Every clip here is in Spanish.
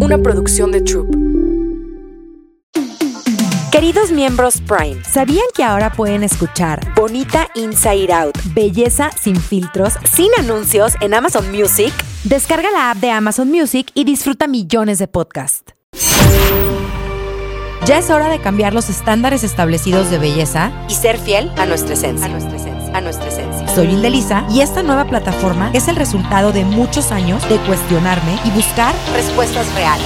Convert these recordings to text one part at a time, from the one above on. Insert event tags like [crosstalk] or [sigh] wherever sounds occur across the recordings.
una producción de Troop. Queridos miembros Prime, ¿sabían que ahora pueden escuchar Bonita Inside Out, Belleza sin filtros, sin anuncios en Amazon Music? Descarga la app de Amazon Music y disfruta millones de podcasts. Ya es hora de cambiar los estándares establecidos de belleza y ser fiel a nuestra esencia. A nuestra esencia. A nuestra esencia. Soy Indelisa y esta nueva plataforma es el resultado de muchos años de cuestionarme y buscar respuestas reales.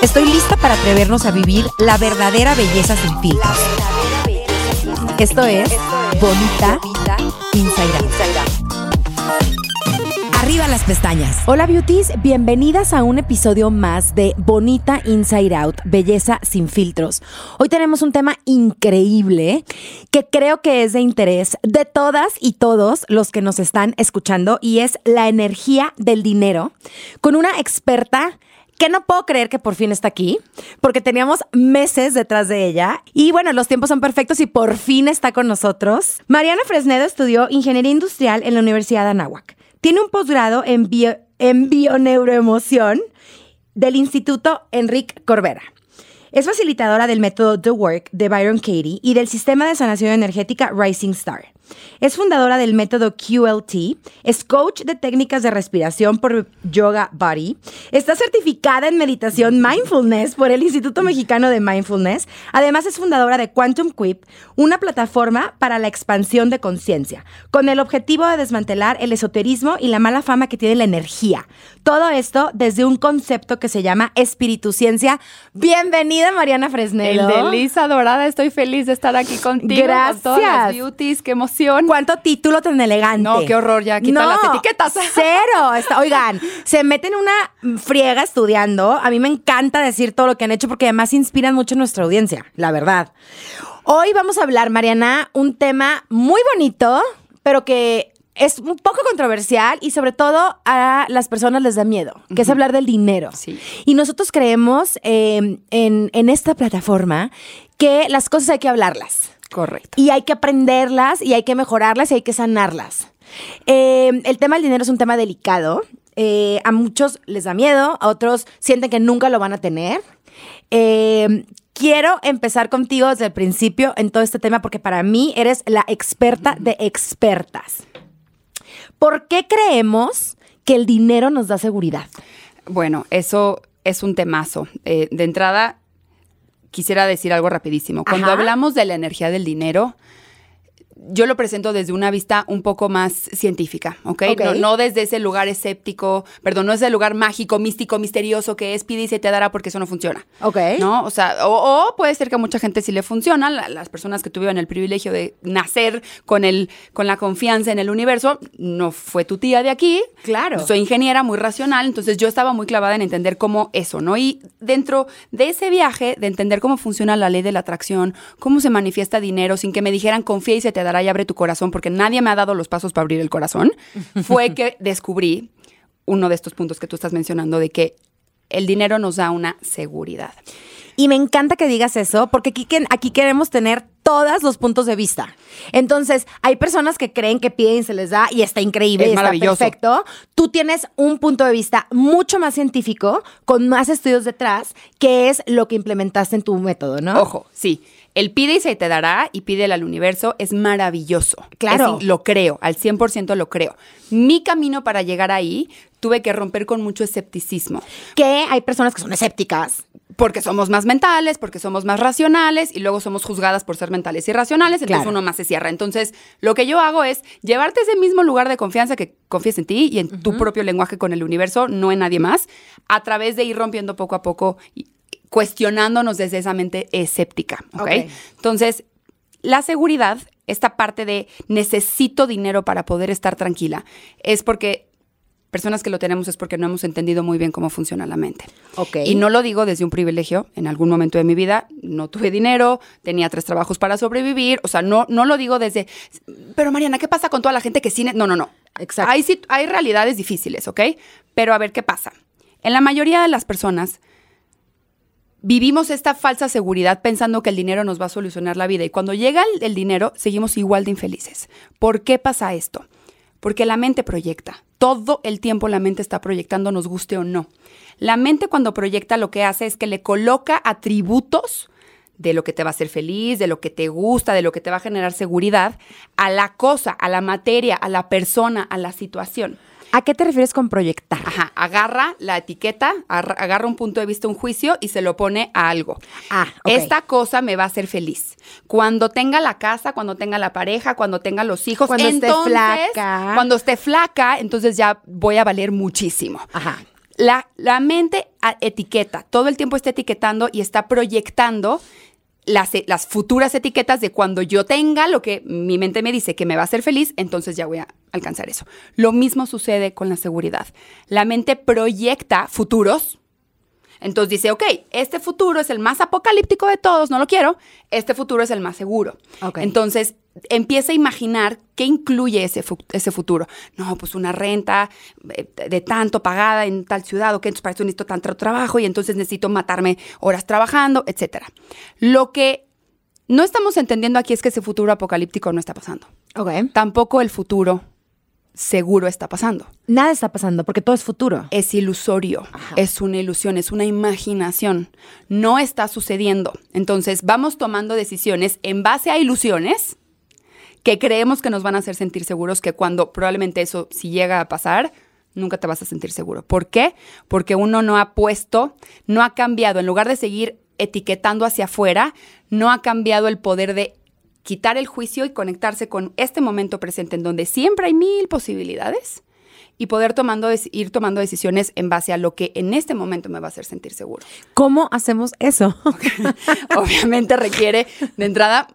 Estoy lista para atrevernos a vivir la verdadera belleza sin filtros. Esto es Bonita Inside Out. Las pestañas. Hola beauties, bienvenidas a un episodio más de Bonita Inside Out, Belleza sin filtros. Hoy tenemos un tema increíble que creo que es de interés de todas y todos los que nos están escuchando y es la energía del dinero con una experta que no puedo creer que por fin está aquí, porque teníamos meses detrás de ella. Y bueno, los tiempos son perfectos y por fin está con nosotros. Mariana Fresnedo estudió Ingeniería Industrial en la Universidad de Anáhuac. Tiene un posgrado en, bio, en bioneuroemoción del Instituto Enrique Corbera. Es facilitadora del método The Work de Byron Katie y del sistema de sanación energética Rising Star. Es fundadora del método QLT, es coach de técnicas de respiración por Yoga Body, está certificada en meditación mindfulness por el Instituto Mexicano de Mindfulness, además es fundadora de Quantum Quip, una plataforma para la expansión de conciencia, con el objetivo de desmantelar el esoterismo y la mala fama que tiene la energía. Todo esto desde un concepto que se llama espiritu ciencia. Bienvenida Mariana Fresnel. El de Lisa Dorada, estoy feliz de estar aquí contigo. Gracias. Con todas las beauties, qué ¿Cuánto título tan elegante? No, qué horror, ya quita No, las etiquetas. [laughs] Cero. Está- oigan, se meten una friega estudiando. A mí me encanta decir todo lo que han hecho porque además inspiran mucho a nuestra audiencia, la verdad. Hoy vamos a hablar, Mariana, un tema muy bonito, pero que es un poco controversial y sobre todo a las personas les da miedo, que es hablar del dinero. Sí. Y nosotros creemos eh, en, en esta plataforma que las cosas hay que hablarlas. Correcto. Y hay que aprenderlas y hay que mejorarlas y hay que sanarlas. Eh, el tema del dinero es un tema delicado. Eh, a muchos les da miedo, a otros sienten que nunca lo van a tener. Eh, quiero empezar contigo desde el principio en todo este tema porque para mí eres la experta de expertas. ¿Por qué creemos que el dinero nos da seguridad? Bueno, eso es un temazo. Eh, de entrada, quisiera decir algo rapidísimo. Cuando Ajá. hablamos de la energía del dinero, yo lo presento desde una vista un poco más científica, ¿ok? Ok. No, no desde ese lugar escéptico, perdón, no el lugar mágico, místico, misterioso que es pide y se te dará porque eso no funciona. Ok. ¿No? O sea, o, o puede ser que a mucha gente sí le funciona, la- las personas que tuvieron el privilegio de nacer con, el, con la confianza en el universo, no fue tu tía de aquí. Claro. Soy ingeniera, muy racional, entonces yo estaba muy clavada en entender cómo eso, ¿no? Y dentro de ese viaje, de entender cómo funciona la ley de la atracción, cómo se manifiesta dinero, sin que me dijeran confía y se te dará y abre tu corazón, porque nadie me ha dado los pasos para abrir el corazón, [laughs] fue que descubrí uno de estos puntos que tú estás mencionando, de que el dinero nos da una seguridad. Y me encanta que digas eso, porque aquí, que- aquí queremos tener todos los puntos de vista. Entonces, hay personas que creen que piden y se les da y está increíble, Es y está perfecto. Tú tienes un punto de vista mucho más científico, con más estudios detrás, que es lo que implementaste en tu método, ¿no? Ojo, sí. El pide y se te dará y pídele al universo es maravilloso. Claro. Es- lo creo, al 100% lo creo. Mi camino para llegar ahí tuve que romper con mucho escepticismo. Que hay personas que son escépticas. Porque somos más mentales, porque somos más racionales y luego somos juzgadas por ser mentales y racionales, entonces Claro. uno más se cierra. Entonces, lo que yo hago es llevarte ese mismo lugar de confianza que confíes en ti y en tu propio lenguaje con el universo, no en nadie más, a través de ir rompiendo poco a poco cuestionándonos desde esa mente escéptica. ¿ok? Ok. Entonces, la seguridad, esta parte de necesito dinero para poder estar tranquila, es porque personas que lo tenemos es porque no hemos entendido muy bien cómo funciona la mente. Ok. Y no lo digo desde un privilegio. En algún momento de mi vida no tuve dinero, tenía tres trabajos para sobrevivir. O sea, no, no lo digo desde. Pero Mariana, ¿qué pasa con toda la gente que cine? No, no, no. Exacto. Hay, hay realidades difíciles, ¿ok? Pero a ver qué pasa. En la mayoría de las personas vivimos esta falsa seguridad pensando que el dinero nos va a solucionar la vida. Y cuando llega el, dinero, seguimos igual de infelices. ¿Por qué pasa esto? Porque la mente proyecta. Todo el tiempo la mente está proyectando, nos guste o no. La mente cuando proyecta lo que hace es que le coloca atributos de lo que te va a hacer feliz, de lo que te gusta, de lo que te va a generar seguridad, a la cosa, a la materia, a la persona, a la situación. ¿A qué te refieres con proyectar? Ajá, agarra la etiqueta, agarra un punto de vista, un juicio y se lo pone a algo. Ah, Esta cosa me va a hacer feliz. Cuando tenga la casa, cuando tenga la pareja, cuando tenga los hijos, cuando esté flaca. Cuando esté flaca, entonces ya voy a valer muchísimo. Ajá. La, la mente etiqueta, todo el tiempo está etiquetando y está proyectando las, las, futuras etiquetas de cuando yo tenga lo que mi mente me dice que me va a hacer feliz, entonces ya voy a alcanzar eso. Lo mismo sucede con la seguridad. La mente proyecta futuros. Entonces dice, ok, este futuro es el más apocalíptico de todos, no lo quiero, este futuro es el más seguro. Entonces empieza a imaginar qué incluye ese, ese futuro. No, pues una renta eh, de tanto pagada en tal ciudad, ok, entonces para eso necesito tanto trabajo y entonces necesito matarme horas trabajando, etc. Lo que no estamos entendiendo aquí es que ese futuro apocalíptico no está pasando. Ok. Tampoco el futuro seguro está pasando. Nada está pasando porque todo es futuro. Es ilusorio, es una ilusión, es una imaginación. No está sucediendo. Entonces vamos tomando decisiones en base a ilusiones que creemos que nos van a hacer sentir seguros, que cuando probablemente eso, si llega a pasar, nunca te vas a sentir seguro. ¿Por qué? Porque uno no ha puesto, no ha cambiado, en lugar de seguir etiquetando hacia afuera, no ha cambiado el poder de quitar el juicio y conectarse con este momento presente en donde siempre hay mil posibilidades y poder tomando, ir tomando decisiones en base a lo que en este momento me va a hacer sentir seguro. ¿Cómo hacemos eso? [laughs] Obviamente requiere de entrada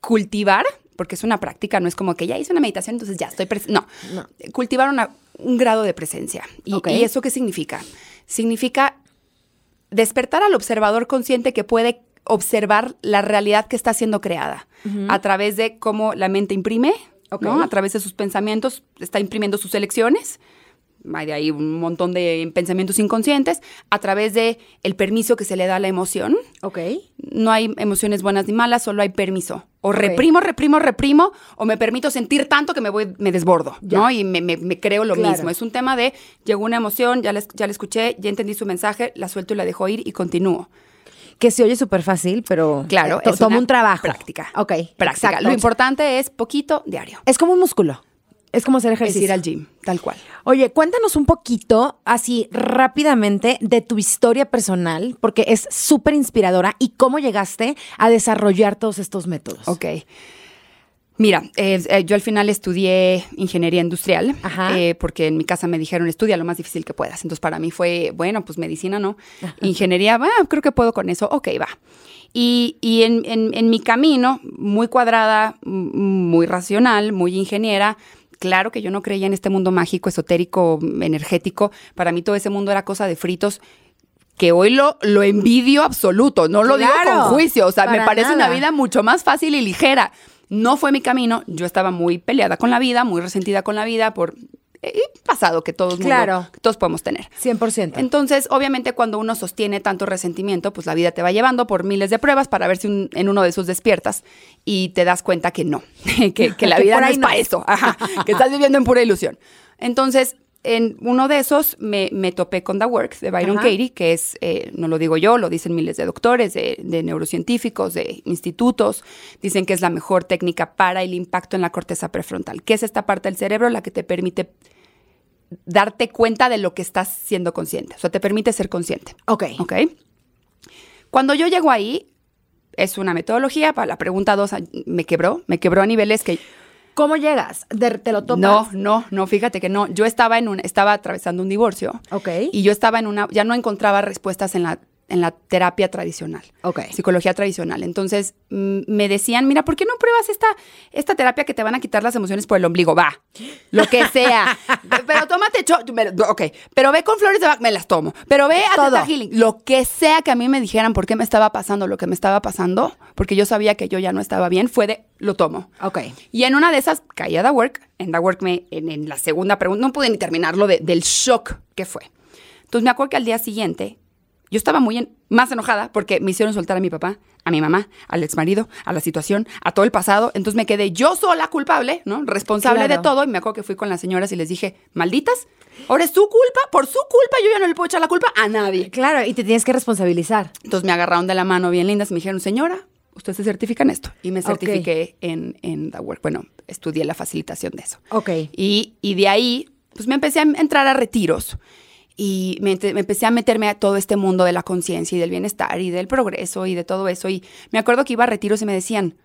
cultivar porque es una práctica, no es como que ya hice una meditación, entonces ya estoy no. no, cultivar un grado de presencia. Y, eso qué significa? Significa despertar al observador consciente que puede observar la realidad que está siendo creada a través de cómo la mente imprime, a través de sus pensamientos, está imprimiendo sus elecciones hay de ahí un montón de pensamientos inconscientes, a través de el permiso que se le da a la emoción. Ok. No hay emociones buenas ni malas, solo hay permiso. O reprimo, reprimo, reprimo, o me permito sentir tanto que me voy, me desbordo, ¿no? Y me, creo lo mismo. Es un tema de, llegó una emoción, ya la, ya escuché, ya entendí su mensaje, la suelto y la dejo ir y continúo que se oye súper fácil, pero claro, eh, toma un trabajo. Práctica. Ok. Práctica. Lo importante es poquito diario. Es como un músculo. Es como hacer ejercicio. Es ir al gym, tal cual. Oye, cuéntanos un poquito, así rápidamente, de tu historia personal, porque es súper inspiradora y cómo llegaste a desarrollar todos estos métodos. Ok. Mira, eh, eh, yo al final estudié ingeniería industrial, eh, porque en mi casa me dijeron estudia lo más difícil que puedas. Entonces para mí fue, bueno, pues medicina no. Ingeniería, va, creo que puedo con eso. Ok, va. Y, en, en mi camino, muy cuadrada, muy racional, muy ingeniera, Claro que yo no creía en este mundo mágico, esotérico, energético. Para mí todo ese mundo era cosa de fritos que hoy lo, lo envidio absoluto, no lo digo con juicio, o sea, me parece una vida mucho más fácil y ligera. No fue mi camino, yo estaba muy peleada con la vida, muy resentida con la vida por pasado que todos, claro. todos podemos tener. 100%. Entonces, obviamente, cuando uno sostiene tanto resentimiento, pues la vida te va llevando por miles de pruebas para ver si en uno de esos despiertas y te das cuenta que no, [laughs] que, la [laughs] vida no es para eso, que estás viviendo en pura ilusión. Entonces, en uno de esos me, topé con The Work de Byron Katie, que es, eh, no lo digo yo, lo dicen miles de doctores, de, de, neurocientíficos, de institutos, dicen que es la mejor técnica para el impacto en la corteza prefrontal, que es esta parte del cerebro la que te permite darte cuenta de lo que estás siendo consciente. O sea, te permite ser consciente. Ok. Ok. Cuando yo llego ahí, es una metodología, para la pregunta dos, me quebró, me quebró a niveles que... ¿Cómo llegas? ¿Te lo topas? No, no, no, fíjate que no. Yo estaba en un, estaba atravesando un divorcio. Ok. Y yo estaba en una, ya no encontraba respuestas en la en la terapia tradicional, okay. psicología tradicional. Entonces me decían, mira, ¿por qué no pruebas esta, esta terapia que te van a quitar las emociones por el ombligo? Va, lo que sea. [laughs] pero tómate, ok, pero ve con flores de Bach, me las tomo. Pero ve a Teta Healing, lo que sea que a mí me dijeran por qué me estaba pasando lo que me estaba pasando, porque yo sabía que yo ya no estaba bien, fue de, lo tomo. Ok. Y en una de esas caí a The Work, en The Work me, en, la segunda pregunta, no pude ni terminarlo del shock que fue. Entonces me acuerdo que al día siguiente yo estaba muy en- más enojada porque me hicieron soltar a mi papá, a mi mamá, al exmarido, a la situación, a todo el pasado. Entonces me quedé yo sola culpable, ¿no? Responsable Claro. de todo. Y me acuerdo que fui con las señoras y les dije, malditas, ahora es su culpa, por su culpa yo ya no le puedo echar la culpa a nadie. Claro, y te tienes que responsabilizar. Entonces me agarraron de la mano bien lindas y me dijeron, señora, usted se certifica en esto. Y me certifiqué en, en The Work. Bueno, estudié la facilitación de eso. Ok. Y, y de ahí, pues me empecé a entrar a retiros. Y me, me empecé a meterme a todo este mundo de la conciencia y del bienestar y del progreso y de todo eso. Y me acuerdo que iba a retiros y me decían,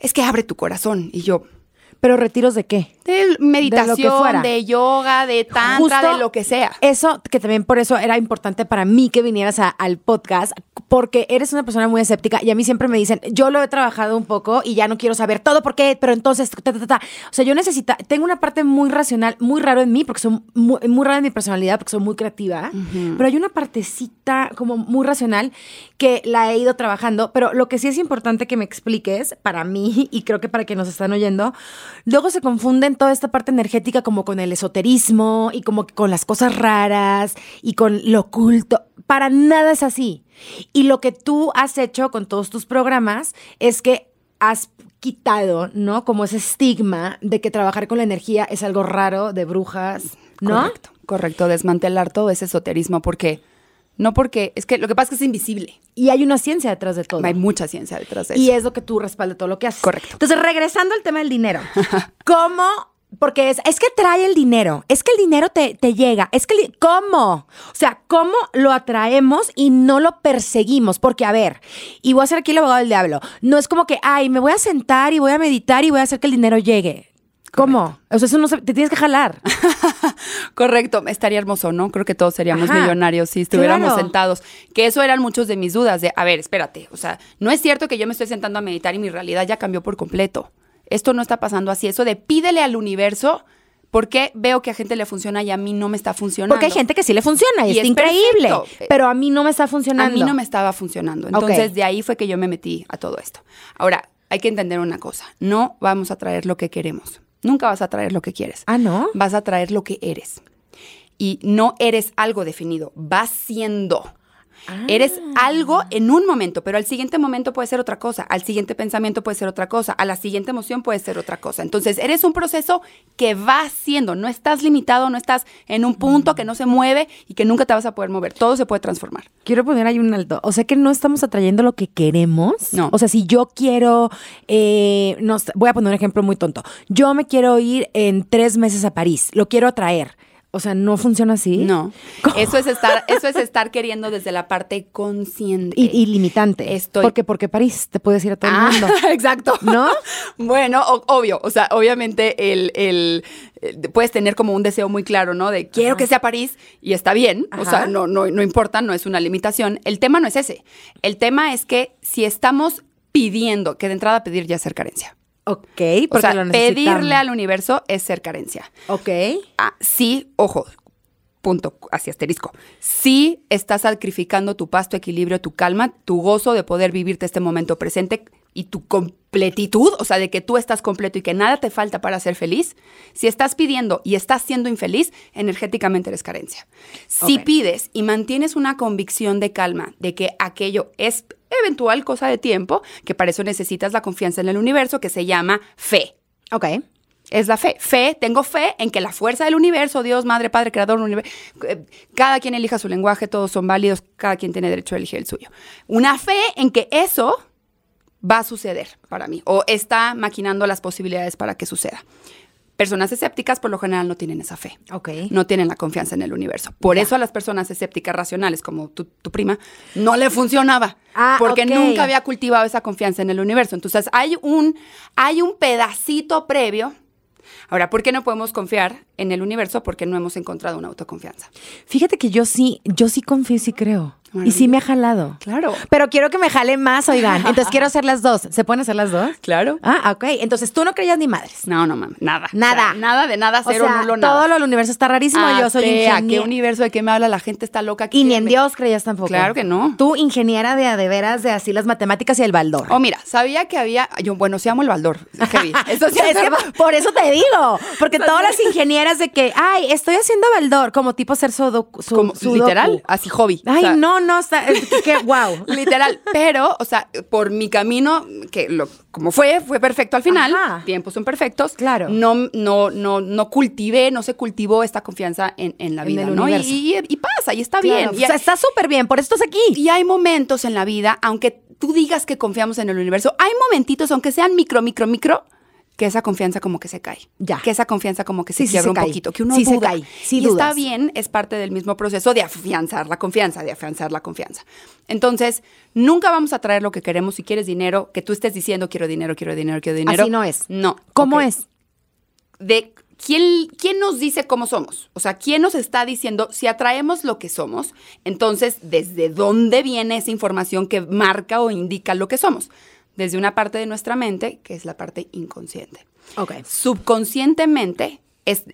es que abre tu corazón. Y yo, Pero retiros de qué? De meditación, fuera. de, yoga, de tantra, Justo de lo que sea. Eso, que también por eso era importante para mí que vinieras a- al podcast, porque eres una persona muy escéptica y a mí siempre me dicen, yo lo he trabajado un poco y ya no quiero saber todo por qué, pero entonces, ta, ta, ta, o sea, yo necesito, tengo una parte muy racional, muy raro en mí, porque soy muy, muy rara en mi personalidad, porque soy muy creativa, pero hay una partecita como muy racional que la he ido trabajando, pero lo que sí es importante que me expliques para mí y creo que para quienes nos están oyendo, luego se confunden toda esta parte energética como con el esoterismo y como con las cosas raras y con lo oculto. Para nada es así. Y lo que tú has hecho con todos tus programas es que has quitado, ¿no? Como ese estigma de que trabajar con la energía es algo raro, de brujas, ¿no? Correcto, correcto, desmantelar todo ese esoterismo porque, no porque, es que lo que pasa es que es invisible. Y hay una ciencia detrás de todo. Hay mucha ciencia detrás de eso. Y es lo que tú respaldas todo lo que haces. Correcto. Entonces, regresando al tema del dinero. [laughs] ¿Cómo? Porque es, es que trae el dinero, es que el dinero te, te llega, es que, el ¿cómo? O sea, ¿cómo lo atraemos y no lo perseguimos? Porque, a ver, y voy a ser aquí el abogado del diablo, no es como que, ay, me voy a sentar y voy a meditar y voy a hacer que el dinero llegue. ¿Cómo? O sea, eso no se, te tienes que jalar. [laughs] Correcto, estaría hermoso, ¿no? Creo que todos seríamos Ajá. millonarios si estuviéramos Claro. sentados. Que eso eran muchos de mis dudas de, a ver, espérate, o sea, no es cierto que yo me estoy sentando a meditar y mi realidad ya cambió por completo. Esto no está pasando así. Eso de pídele al universo, porque veo que a gente le funciona y a mí no me está funcionando. Porque hay gente que sí le funciona y, Y es increíble, perfecto. pero a mí no me está A funcionando. mí no me estaba funcionando. Entonces, de ahí fue que yo me metí a todo esto. Ahora, hay que entender una cosa. No vamos a traer lo que queremos. Nunca vas a traer lo que quieres. Ah, ¿no? Vas a traer lo que eres. Y no eres algo definido, vas siendo. Eres algo en un momento, pero al siguiente momento puede ser otra cosa, al siguiente pensamiento puede ser otra cosa, a la siguiente emoción puede ser otra cosa. Entonces, eres un proceso que va siendo, no estás limitado, no estás en un punto que no se mueve y que nunca te vas a poder mover. Todo se puede transformar. Quiero poner ahí un alto. O sea que no estamos atrayendo lo que queremos. No. O sea, si yo quiero, eh, no voy a poner un ejemplo muy tonto. Yo me quiero ir en tres meses a París. Lo quiero atraer. O sea, no funciona así. No. ¿Cómo? Eso es estar, eso es estar queriendo desde la parte consciente. Y, y limitante. Estoy- Porque, porque París te puedes ir a todo Ah, el mundo. [laughs] exacto. ¿No? Bueno, o- obvio, o sea, obviamente el, el- eh, puedes tener como un deseo muy claro, ¿no? De quiero que sea París y está bien, o sea, no, no, no importa, no es una limitación. El tema no es ese. El tema es que si estamos pidiendo, que de entrada pedir ya ser carencia. Ok, O porque sea, lo necesitamos. pedirle al universo es ser carencia. Ok. Ah, sí, ojo, punto, así asterisco. Sí estás sacrificando tu paz, tu equilibrio, tu calma, tu gozo de poder vivirte este momento presente y tu completitud, o sea, de que tú estás completo y que nada te falta para ser feliz. Si estás pidiendo y estás siendo infeliz, energéticamente eres carencia. Si pides y mantienes una convicción de calma, de que aquello es eventual cosa de tiempo, que para eso necesitas la confianza en el universo, que se llama fe. Ok. Es la fe. Fe, tengo fe en que la fuerza del universo, Dios, Madre, Padre, Creador, universo, eh, cada quien elija su lenguaje, todos son válidos, cada quien tiene derecho a elegir el suyo. Una fe en que eso va a suceder para mí o está maquinando las posibilidades para que suceda. Personas escépticas por lo general no tienen esa fe. Ok. No tienen la confianza en el universo. Por eso a las personas escépticas racionales, como tu, tu prima, no le funcionaba. Ah, porque nunca había cultivado esa confianza en el universo. Entonces, hay un, hay un pedacito previo. Ahora, ¿por qué no podemos confiar en el universo? Porque no hemos encontrado una autoconfianza. Fíjate que yo sí, yo sí confío y sí creo. Y sí me ha jalado. Claro. Pero quiero que me jale más, oigan. Entonces quiero hacer las dos. ¿Se pueden hacer las dos? Claro. Ah, ok. Entonces tú no creías ni madres. No, no mames, nada. Nada. O sea, nada de nada, O cero, sea, nulo, nada. todo lo del universo está rarísimo. yo soy Atea, ¿Qué ingeniera. universo de qué me habla? La gente está loca. Y ni en me- Dios creías tampoco. Claro que no. Tú, ingeniera de a de veras de así las matemáticas y el baldor. Oh, mira, sabía que había. Yo, bueno, se llama el Baldor. Heavy. [laughs] Eso sí es que por eso te digo, porque todas sí. las ingenieras de que, ay, estoy haciendo baldor, como tipo ser sudoku. su- Como sudoku. literal, así hobby. O Ay, sea, no, no está, que, wow. [laughs] Literal. Pero, o sea, por mi camino, que lo, como fue, fue perfecto al final. Tiempos son perfectos. Claro. No, no, no, no cultivé, no se cultivó esta confianza en, la vida, ¿no? Y, pasa, y está bien. o sea, está súper bien, por esto estás aquí. Y hay momentos en la vida, aunque tú digas que confiamos en el universo, hay momentitos, aunque sean micro, micro, micro, que esa confianza como que se cae. Ya. Que esa confianza como que se quiebra un poquito, que uno sí Se cae. Sí y está bien, es parte del mismo proceso de afianzar la confianza, de afianzar la confianza. Entonces, nunca vamos a traer lo que queremos si quieres dinero, que tú estés diciendo quiero dinero, quiero dinero, quiero dinero. Así no es. No. ¿Cómo es? De ¿Quién, ¿quién, nos dice cómo somos? O sea, ¿quién nos está diciendo si atraemos lo que somos? Entonces, ¿desde dónde viene esa información que marca o indica lo que somos? Desde una parte de nuestra mente, que es la parte inconsciente. Okay. Subconscientemente es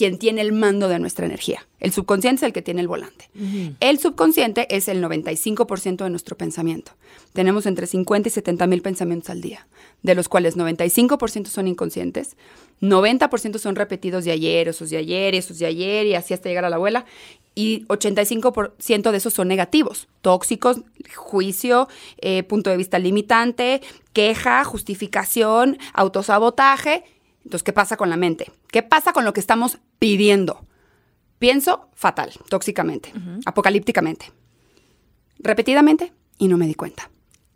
quien tiene el mando de nuestra energía. El subconsciente es el que tiene el volante. El subconsciente es el 95% de nuestro pensamiento. Tenemos entre 50 y 70 mil pensamientos al día, de los cuales 95% son inconscientes, 90% son repetidos de ayer, esos de ayer, esos de ayer, y así hasta llegar a la abuela, y 85% de esos son negativos, tóxicos, juicio, eh, punto de vista limitante, queja, justificación, autosabotaje. Entonces, ¿qué pasa con la mente? ¿Qué pasa con lo que estamos pidiendo? Pienso fatal, tóxicamente, apocalípticamente, repetidamente y no me di cuenta.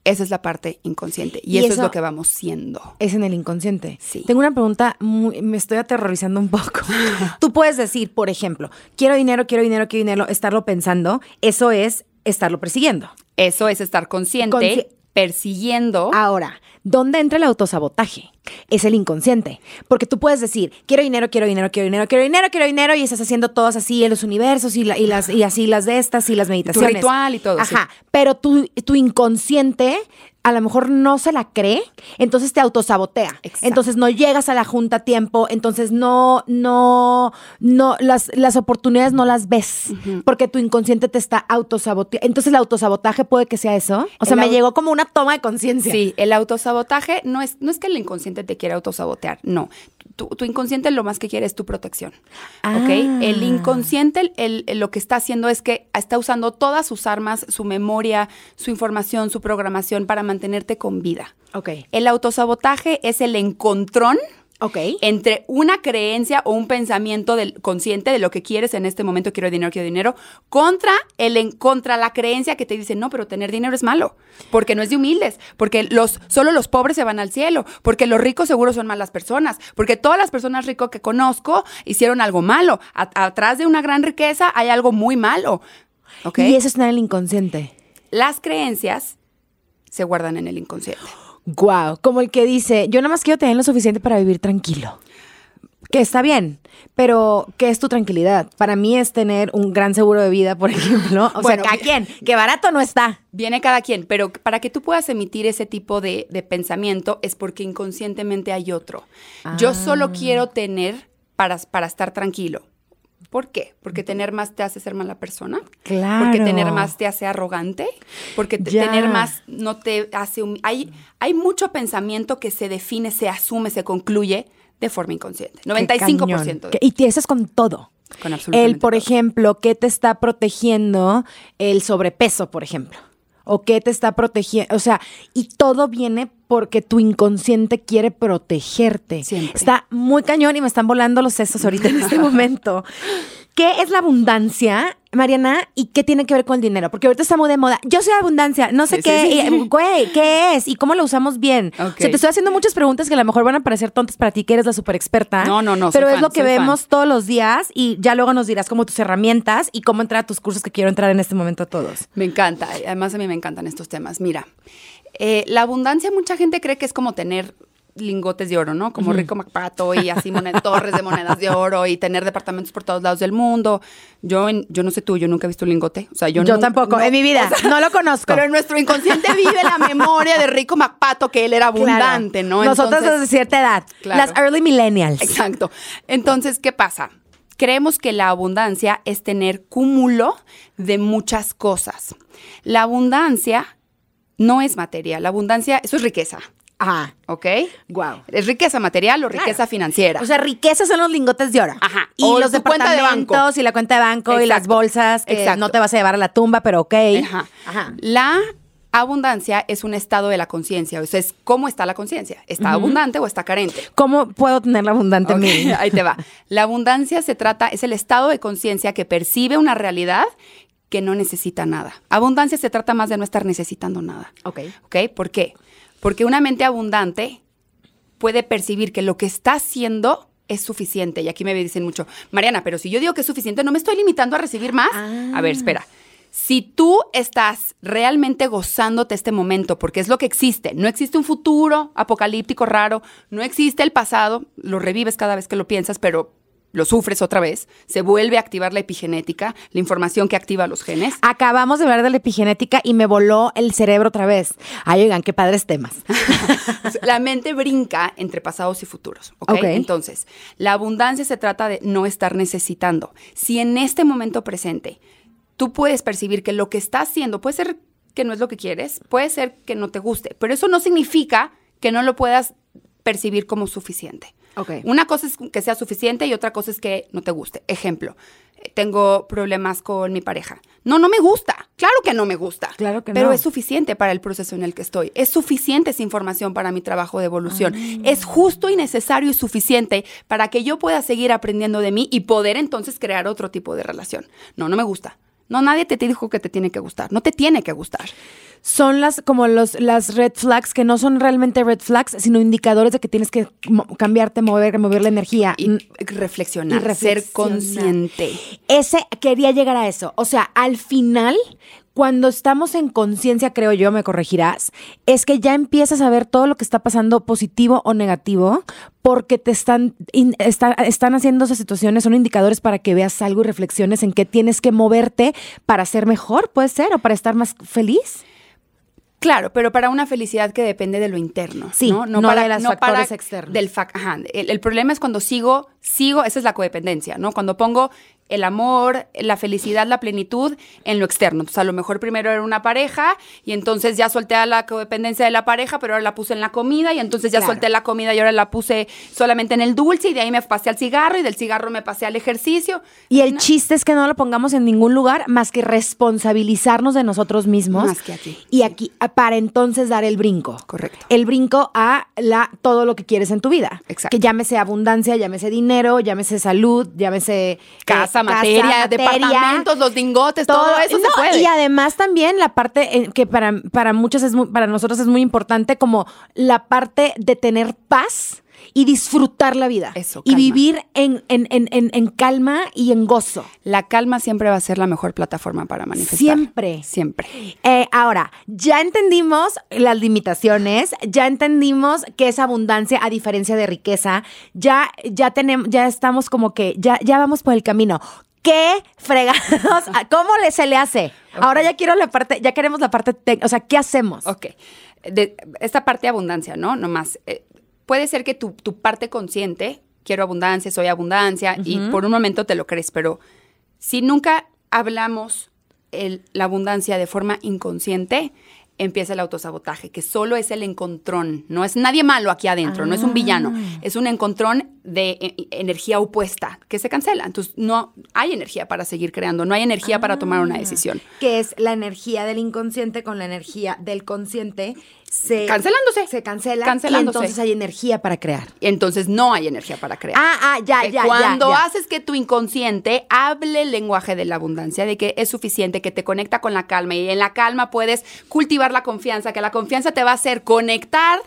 Esa es la parte inconsciente y, eso, es lo que vamos siendo. Es en el inconsciente. Sí. Tengo una pregunta, me estoy aterrorizando un poco. [laughs] Tú puedes decir, por ejemplo, quiero dinero, quiero dinero, quiero dinero, estarlo pensando, eso es estarlo persiguiendo. Eso es estar consciente, persiguiendo. Ahora, ¿dónde entra el autosabotaje? Es el inconsciente. Porque tú puedes decir, quiero dinero, quiero dinero, quiero dinero, quiero dinero, quiero dinero, y estás haciendo todas así en los universos y, las, y así las de estas y las meditaciones. Tu ritual y todo. Ajá. Pero tu, tu inconsciente a lo mejor no se la cree, entonces te autosabotea. Entonces no llegas a la junta a tiempo, entonces no, no, no, las, las oportunidades no las ves, porque tu inconsciente te está autosaboteando. Entonces el autosabotaje puede que sea eso. O sea, me llegó como una toma de conciencia. Sí, el autosabotaje no es, no es que el inconsciente te quiera autosabotear, no tu, inconsciente lo más que quiere es tu protección. ¿Ok? El ah. inconsciente el, lo que está haciendo es que está usando todas sus armas, su memoria, su información, su programación para mantenerte con vida. Ok. El autosabotaje es el encontrón Okay. Entre una creencia o un pensamiento del, consciente de lo que quieres en este momento, quiero dinero, quiero dinero, contra, el, contra la creencia que te dice, no, pero tener dinero es malo, porque no es de humildes, porque los, solo los pobres se van al cielo, porque los ricos seguro son malas personas, porque todas las personas ricas que conozco hicieron algo malo. atrás de una gran riqueza hay algo muy malo. ¿Okay? Y eso está en el inconsciente. Las creencias se guardan en el inconsciente. Guau, como el que dice, yo nada más quiero tener lo suficiente para vivir tranquilo. Que está bien, pero ¿qué es tu tranquilidad? Para mí es tener un gran seguro de vida, por [laughs] ejemplo. O sea, cada quien, que barato no está. Viene cada quien, pero para que tú puedas emitir ese tipo de, pensamiento es porque inconscientemente hay otro. Yo solo ah. quiero tener para, para estar tranquilo. ¿Por qué? Porque tener más te hace ser mala persona. Claro. Porque tener más te hace arrogante. Porque tener más no te hace... hay, hay mucho pensamiento que se define, se asume, se concluye de forma inconsciente. 95%. De y eso es con todo. Con absolutamente El, por ejemplo, ¿qué te está protegiendo el sobrepeso, por ejemplo? O qué te está protegiendo. O sea, y todo viene porque tu inconsciente quiere protegerte. Está muy cañón y me están volando los sesos ahorita en este [laughs] momento. ¿Qué es la abundancia, Mariana? ¿Y qué tiene que ver con el dinero? Porque ahorita está muy de moda. Yo soy abundancia, no sé qué, güey, ¿qué es? ¿Y cómo lo usamos bien? O sea, te estoy haciendo muchas preguntas que a lo mejor van a parecer tontas para ti, que eres la super experta. No, no, no. Pero es lo que vemos todos los días y ya luego nos dirás como tus herramientas y cómo entrar a tus cursos que quiero entrar en este momento a todos. Me encanta. Además, a mí me encantan estos temas. Mira, eh, la abundancia, mucha gente cree que es como tener lingotes de oro, ¿no? Como Rico Macpato y así torres de monedas de oro y tener departamentos por todos lados del mundo. Yo, yo no sé tú, yo nunca he visto un lingote. O sea, yo, yo tampoco, en mi vida, no lo conozco. Pero en nuestro inconsciente vive la memoria de Rico Macpato, que él era abundante, ¿no? Nosotros desde cierta edad, las early millennials. Exacto. Entonces, ¿qué pasa? Creemos que la abundancia es tener cúmulo de muchas cosas. La abundancia no es materia, la abundancia, eso es riqueza. Ajá. ¿Ok? Wow. ¿Es riqueza material o riqueza financiera? O sea, riqueza son los lingotes de oro. Ajá. Y O los tu cuenta de banco. y la cuenta de banco y las bolsas que Exacto. no te vas a llevar a la tumba, pero ok. Ajá. Ajá. La abundancia es un estado de la conciencia. O sea, es cómo está la conciencia. ¿Está abundante o está carente? ¿Cómo puedo tenerla abundante en mí? [laughs] Ahí te va. La abundancia se trata, es el estado de conciencia que percibe una realidad que no necesita nada. Abundancia se trata más de no estar necesitando nada. Ok. ¿Ok? ¿Por qué? Porque una mente abundante puede percibir que lo que está haciendo es suficiente. Y aquí me dicen mucho, Mariana, pero si yo digo que es suficiente, ¿no me estoy limitando a recibir más? A ver, espera. Si tú estás realmente gozándote este momento, porque es lo que existe, no existe un futuro apocalíptico raro, no existe el pasado, lo revives cada vez que lo piensas, pero lo sufres otra vez, se vuelve a activar la epigenética, la información que activa los genes. Acabamos de hablar de la epigenética y me voló el cerebro otra vez. Ay, oigan, qué padres temas. [laughs] La mente brinca entre pasados y futuros, ¿ok? Ok. Entonces, la abundancia se trata de no estar necesitando. Si en este momento presente tú puedes percibir que lo que estás haciendo puede ser que no es lo que quieres, puede ser que no te guste, pero eso no significa que no lo puedas percibir como suficiente. Ok. Una cosa es que sea suficiente y otra cosa es que no te guste. Ejemplo, tengo problemas con mi pareja. No, no me gusta. Claro que no me gusta. Claro que Pero no. es suficiente para el proceso en el que estoy. Es suficiente esa información para mi trabajo de evolución. Ah. Es justo y necesario y suficiente para que yo pueda seguir aprendiendo de mí y poder entonces crear otro tipo de relación. No, no me gusta. No, nadie te dijo que te tiene que gustar. No te tiene que gustar. Son las como los las red flags que no son realmente red flags, sino indicadores de que tienes que mo- cambiarte, mover, mover la energía. Y reflexionar, Y ser consciente. Ese quería llegar a eso. O sea, al final, cuando estamos en conciencia, creo yo, me corregirás, es que ya empiezas a ver todo lo que está pasando, positivo o negativo, porque te están, in- está- están haciendo esas situaciones, son indicadores para que veas algo y reflexiones en qué tienes que moverte para ser mejor, puede ser, o para estar más feliz. Claro, pero para una felicidad que depende de lo interno. Sí, no, no de los factores externos. Del fac- ajá, el, el problema es cuando sigo, sigo, esa es la codependencia, ¿no? Cuando pongo el amor, la felicidad, la plenitud en lo externo. Entonces, a lo mejor primero era una pareja y entonces ya solté a la codependencia de la pareja, pero ahora la puse en la comida y entonces ya Claro. solté la comida y ahora la puse solamente en el dulce y de ahí me pasé al cigarro y del cigarro me pasé al ejercicio. Y el chiste es que no lo pongamos en ningún lugar más que responsabilizarnos de nosotros mismos. Más que aquí, Y aquí, para entonces dar el brinco. Correcto. El brinco a la, todo lo que quieres en tu vida. Exacto. Que llámese abundancia, llámese dinero, llámese salud, llámese eh, Casa, materia, departamentos, los lingotes, todo, eso se puede. Y además también la parte eh, que para, para muchos es muy, para nosotros es muy importante, como la parte de tener paz y disfrutar la vida. Eso, y vivir en, en, en, en, calma y en gozo. La calma siempre va a ser la mejor plataforma para manifestar. Siempre. Siempre. Eh, ahora, ya entendimos las limitaciones, ya entendimos qué es abundancia a diferencia de riqueza, ya, ya tenemos, ya estamos como que, ya, ya vamos por el camino. ¿Qué fregados? [laughs] ¿Cómo le, se le hace? Ahora ya quiero la parte, ya queremos la parte técnica, o sea, ¿qué hacemos? Ok. De, esta parte de abundancia, ¿no? Nomás. eh, puede ser que tu, tu parte consciente, quiero abundancia, soy abundancia, y por un momento te lo crees, pero si nunca hablamos el- la abundancia de forma inconsciente, empieza el autosabotaje, que solo es el encontrón, no es nadie malo aquí adentro, no es un villano, es un encontrón de e- energía opuesta que se cancela. Entonces, no hay energía para seguir creando, no hay energía para tomar una decisión. Que es la energía del inconsciente con la energía del consciente se Cancelándose. Se cancela Cancelándose. y entonces hay energía para crear. Entonces no hay energía para crear. Ah, ah, ya, Que ya, ya, Cuando ya. haces que tu inconsciente hable el lenguaje de la abundancia, de que es suficiente, que te conecta con la calma y en la calma puedes cultivar la confianza, que la confianza te va a hacer conectar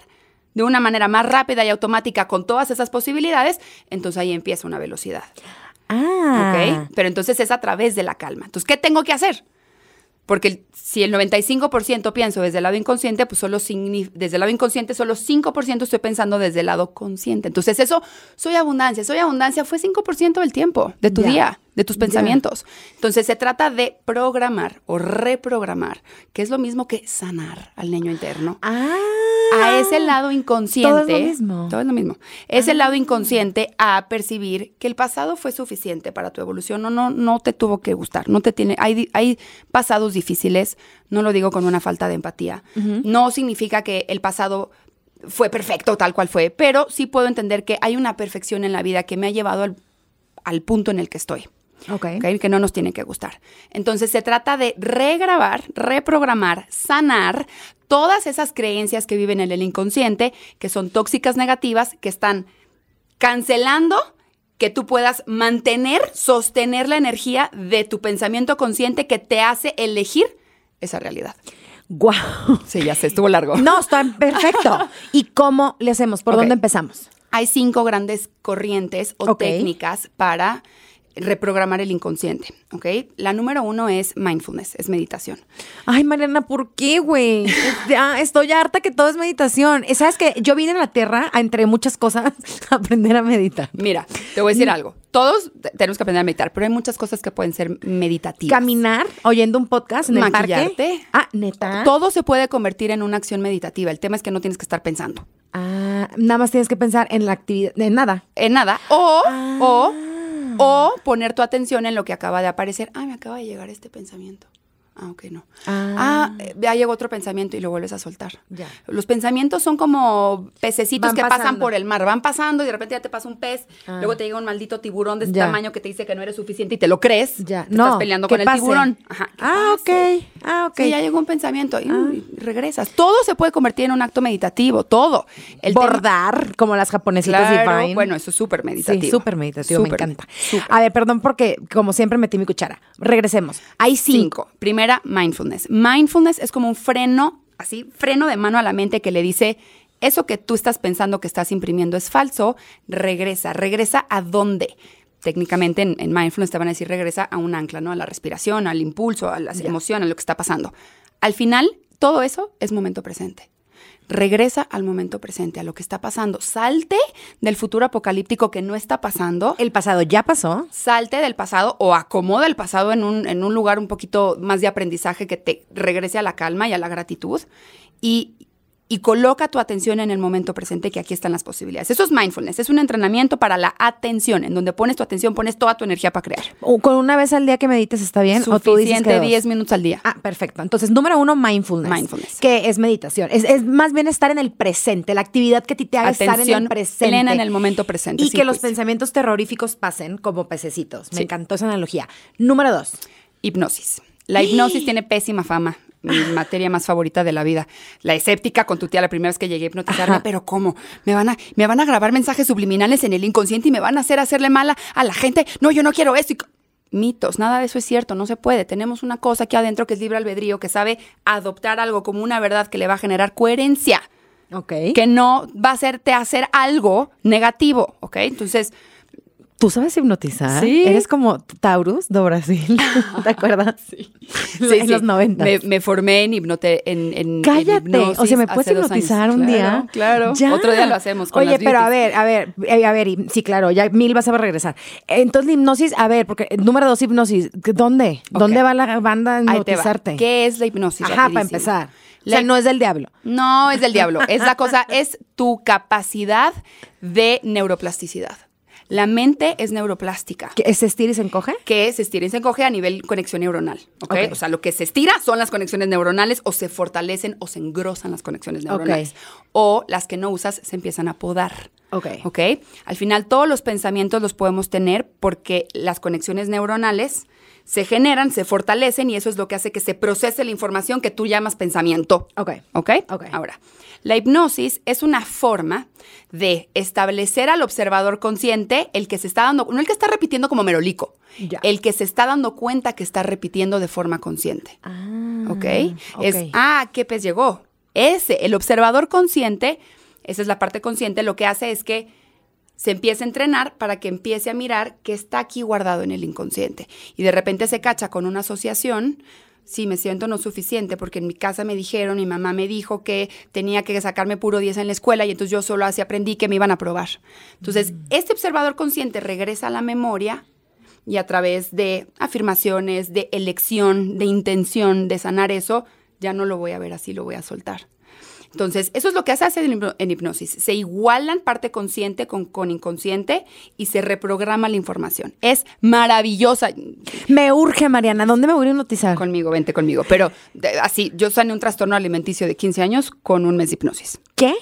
de una manera más rápida y automática con todas esas posibilidades, entonces ahí empieza una velocidad. Ah. ¿Ok? Pero entonces es a través de la calma. Entonces, ¿qué tengo que hacer? Porque si el 95% pienso desde el lado inconsciente, pues solo desde el lado inconsciente solo 5% estoy pensando desde el lado consciente. Entonces eso, soy abundancia, soy abundancia fue 5% del tiempo, de tu día, de tus pensamientos. Entonces se trata de programar o reprogramar, que es lo mismo que sanar al niño interno Ah. a ese lado inconsciente. Todo es lo mismo. Ah. Todo es lo mismo. Ese lado inconsciente a percibir que el pasado fue suficiente para tu evolución. No, no, no te tuvo que gustar. No te tiene. Hay, hay pasados difíciles. No lo digo con una falta de empatía. No significa que el pasado fue perfecto tal cual fue, pero sí puedo entender que hay una perfección en la vida que me ha llevado al, al punto en el que estoy. Que no nos tiene que gustar. Entonces se trata de regrabar, reprogramar, sanar todas esas creencias que viven en el inconsciente, que son tóxicas negativas, que están cancelando que tú puedas mantener, sostener la energía de tu pensamiento consciente que te hace elegir esa realidad. Guau. Sí, ya sé, estuvo largo. No, está perfecto. [laughs] ¿Y cómo le hacemos? ¿Por dónde empezamos? Hay cinco grandes corrientes o técnicas para reprogramar el inconsciente, ¿ok? La número uno es mindfulness, es meditación. Ay, Mariana, ¿por qué, güey? Ya estoy harta que todo es meditación. Eh, ¿Sabes que Yo vine a la Tierra, a, entre muchas cosas, [laughs] a aprender a meditar. Mira, te voy a decir algo. Todos te- tenemos que aprender a meditar, pero hay muchas cosas que pueden ser meditativas. Caminar, oyendo un podcast en el parque. Maquillarte. Ah, neta. Todo se puede convertir en una acción meditativa. El tema es que no tienes que estar pensando Ah, nada más tienes que pensar en la actividad, en nada. en nada. O, Ah. o, o poner tu atención en lo que acaba de aparecer. Ah, me acaba de llegar este pensamiento. Ah, ok, no. Ah. Ah, eh, ya llegó otro pensamiento y lo vuelves a soltar. Ya. Los pensamientos son como pececitos Van que pasan por el mar. Van pasando y de repente ya te pasa un pez. Ah. Luego te llega un maldito tiburón de este Ya. tamaño que te dice que no eres suficiente y te lo crees. Ya. Te no. estás peleando con el pase. tiburón. Ajá, Ah, pase. ok. Ah, ok. Sí, ya llegó un pensamiento y uy, regresas. Todo se puede convertir en un acto meditativo, todo. El tema- Bordar, como las japonesitas Claro, divine. bueno, eso es súper meditativo. Sí, súper meditativo, Súper, me encanta. A ver, perdón porque como siempre metí mi cuchara. Regresemos. Hay cinco. Cinco. Primera, mindfulness. Mindfulness es como un freno, así, freno de mano a la mente que le dice, eso que tú estás pensando que estás imprimiendo es falso, regresa. ¿Regresa a dónde? Técnicamente en, en mindfulness te van a decir regresa a un ancla, ¿no? A la respiración, al impulso, a las emociones, a lo que está pasando. Al final, todo eso es momento presente. Regresa al momento presente, a lo que está pasando. Salte del futuro apocalíptico que no está pasando El pasado ya pasó. salte del pasado o acomoda el pasado en un, en un lugar un poquito más de aprendizaje que te regrese a la calma y a la gratitud y, y coloca tu atención en el momento presente que aquí están las posibilidades. Eso es mindfulness, es un entrenamiento para la atención, en donde pones tu atención, pones toda tu energía para crear. O Con una vez al día que medites está bien. o tú dices que Suficiente dos? 10 minutos al día. Ah, perfecto. Entonces, número uno, mindfulness. Mindfulness. Que es meditación. Es, es más bien estar en el presente, la actividad que te haga estar en el presente. plena en el momento presente, Y que los pensamientos terroríficos pasen como pececitos. Me Sí. encantó esa analogía. Número dos. Hipnosis. La hipnosis tiene pésima fama. Mi materia más favorita de la vida. La escéptica con tu tía la primera vez que llegué a hipnotizarme, Ajá. pero ¿cómo? ¿Me van, a, ¿Me van a grabar mensajes subliminales en el inconsciente y me van a hacer hacerle mala a la gente? No, yo no quiero esto. Y Mitos, nada de eso es cierto, no se puede. Tenemos una cosa aquí adentro que es libre albedrío, que sabe adoptar algo como una verdad que le va a generar coherencia, Ok. que no va a hacerte hacer algo negativo, ¿ok? Entonces, ¿Tú sabes hipnotizar? Sí. Eres como Taurus de Brasil. [laughs] ¿Te acuerdas? [laughs] Sí. en los 90. Me, me formé en hipnote, en, en- en Cállate. hipnosis o sea, ¿me puedes hipnotizar un Claro, día? Claro. Ya. Otro día lo hacemos con Oye, las pero a ver, a ver, eh, a ver, sí, claro, ya mil vas a regresar. Entonces, la hipnosis, a ver, porque eh, número dos, hipnosis. ¿Dónde? ¿Dónde va la banda a hipnotizarte? ¿Qué es la hipnosis? Ajá, para empezar. O sea, no es del diablo. No, es del diablo. Es la cosa, es tu capacidad de neuroplasticidad. La mente es neuroplástica. ¿Que ¿Se estira y se encoge? que se estira y se encoge a nivel conexión neuronal, ¿ok? Ok. O sea, lo que se estira son las conexiones neuronales o se fortalecen o se engrosan las conexiones neuronales. O las que no usas se empiezan a podar. Ok. ¿Ok? Al final todos los pensamientos los podemos tener porque las conexiones neuronales se generan, se fortalecen y eso es lo que hace que se procese la información que tú llamas pensamiento. Ok. ¿Ok? Ok. Ahora, la hipnosis es una forma de establecer al observador consciente el que se está dando, no el que está repitiendo como merolico, Ya. el que se está dando cuenta que está repitiendo de forma consciente. Ah, ¿Ok? ok. Es, ah, ¿qué pez llegó? Ese, el observador consciente, esa es la parte consciente, lo que hace es que se empieza a entrenar para que empiece a mirar qué está aquí guardado en el inconsciente. Y de repente se cacha con una asociación. Sí, me siento no suficiente porque en mi casa me dijeron, mi mamá me dijo que tenía que sacarme puro 10 en la escuela y entonces yo solo así aprendí que me iban a aprobar. Entonces, este observador consciente regresa a la memoria y a través de afirmaciones, de elección, de intención, de sanar eso, ya no lo voy a ver así, lo voy a soltar. Entonces, eso es lo que se hace en hipno- en hipnosis. Se igualan parte consciente con, con inconsciente y se reprograma la información. Es maravillosa. Me urge, Mariana. ¿Dónde me voy a hipnotizar? Conmigo, vente conmigo. Pero de- así, yo sané un trastorno alimenticio de 15 años con un mes de hipnosis. ¿Qué?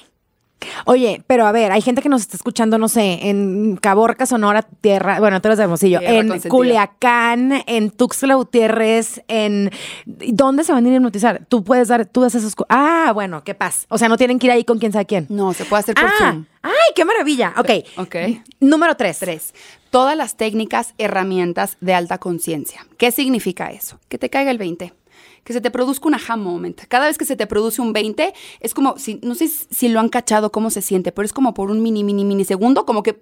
Oye, pero a ver, hay gente que nos está escuchando, no sé, en Caborca, Sonora, Tierra, bueno, tú eres de Hermosillo, Tierra en. Culiacán, en Tuxtla Gutiérrez, en... ¿Dónde se van a ir a hipnotizar? Tú puedes dar, tú das esos... Ah, bueno, qué paz. O sea, no tienen que ir ahí con quién sabe quién. No, se puede hacer por Ah, Zoom. ay, qué maravilla. Ok. Ok. Número tres. Tres, todas las técnicas, herramientas de alta conciencia. ¿Qué significa eso? Que te caiga el 20. Que se te produzca un aha moment. Cada vez que se te produce un 20, es como, si, no sé si lo han cachado, cómo se siente, pero es como por un mini, mini, mini segundo, como que,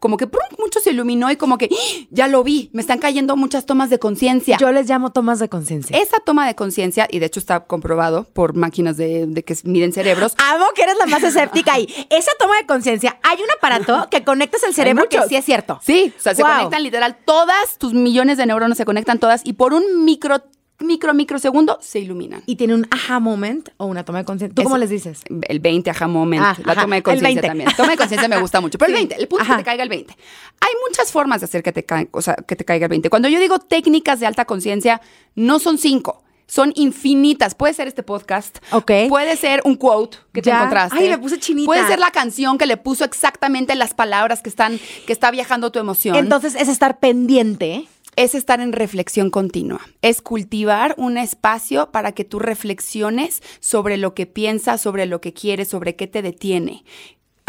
como que ¡prum! mucho se iluminó y como que, ¡ah! ya lo vi, me están cayendo muchas tomas de conciencia. Yo les llamo tomas de conciencia. Esa toma de conciencia, y de hecho está comprobado por máquinas de, de que miden cerebros, [gasps] Amo que eres la más escéptica ahí. Esa toma de conciencia, hay un aparato que conectas el cerebro que sí es cierto. Sí, o sea, se conectan literal, todas tus millones de neuronas se conectan todas y por un micro, micro, microsegundo se iluminan. Y tiene un aha moment o una toma de conciencia. ¿Tú Es- cómo les dices? El 20, ajá, moment. Ah, la ajá, toma de conciencia 20. también. Toma de conciencia me gusta mucho. Pero el Sí, 20, el punto es que te caiga el 20. Hay muchas formas de hacer que te, ca- o sea, que te caiga el 20. Cuando yo digo técnicas de alta conciencia, no son cinco. Son infinitas. Puede ser este podcast. Ok. Puede ser un quote que te Ya. encontraste. Ay, me puse chinita. Puede ser la canción que le puso exactamente las palabras que están, que está viajando tu emoción Entonces es estar pendiente. Es estar en reflexión continua, es cultivar un espacio para que tú reflexiones sobre lo que piensas, sobre lo que quieres, sobre qué te detiene.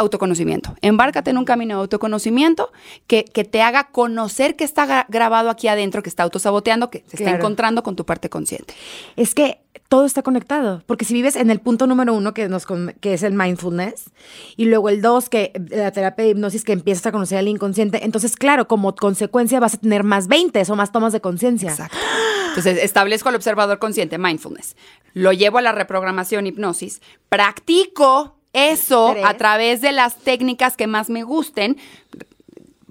Autoconocimiento. Embárcate en un camino de autoconocimiento que, que te haga conocer que está gra- grabado aquí adentro, que está autosaboteando, que se está encontrando con tu parte consciente. Es que todo está conectado. Porque si vives en el punto número uno, que, nos, que es el mindfulness, y luego el dos, que la terapia de hipnosis, que empiezas a conocer al inconsciente, entonces, claro, como consecuencia vas a tener más 20 o más tomas de conciencia. Exacto. Entonces, establezco al observador consciente, mindfulness. Lo llevo a la reprogramación hipnosis. Practico eso Tres. a través de las técnicas que más me gusten.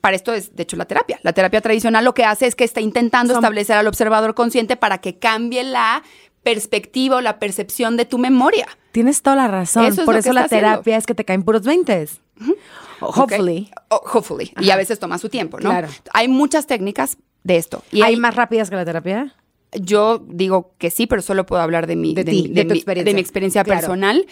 Para esto es, de hecho, la terapia. La terapia tradicional lo que hace es que está intentando establecer al observador consciente para que cambie la perspectiva o la percepción de tu memoria. Tienes toda la razón. Eso es Por eso la haciendo. terapia es que te caen puros 20. Hopefully. ¿ok? Oh, hopefully. Y a veces toma su tiempo, ¿no? Claro. Hay muchas técnicas de esto. Y ¿Hay hay más rápidas que la terapia? Yo digo que sí, pero solo puedo hablar de mi, De de, ti, mi- de tu mi- experiencia. de mi experiencia Claro. personal.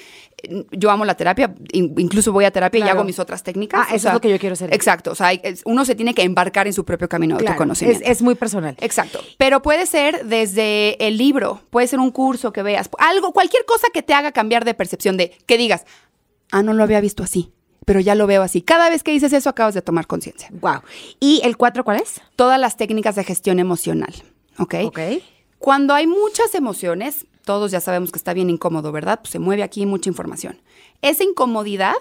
Yo amo la terapia, in- incluso voy a terapia y hago mis otras técnicas. Ah, eso es lo que yo quiero hacer. Exacto, o sea, es- uno se tiene que embarcar en su propio camino de Claro, es, autoconocimiento. es muy personal. Exacto. Pero puede ser desde el libro, puede ser un curso que veas, algo, cualquier cosa que te haga cambiar de percepción, de que digas, ah, no lo había visto así, pero ya lo veo así. Cada vez que dices eso, acabas de tomar conciencia. Wow. ¿Y el 4 cuál es? Todas las técnicas de gestión emocional, ¿ok? Ok. Cuando hay muchas emociones, todos ya sabemos que está bien incómodo, ¿verdad? Pues se mueve aquí mucha información. Esa incomodidad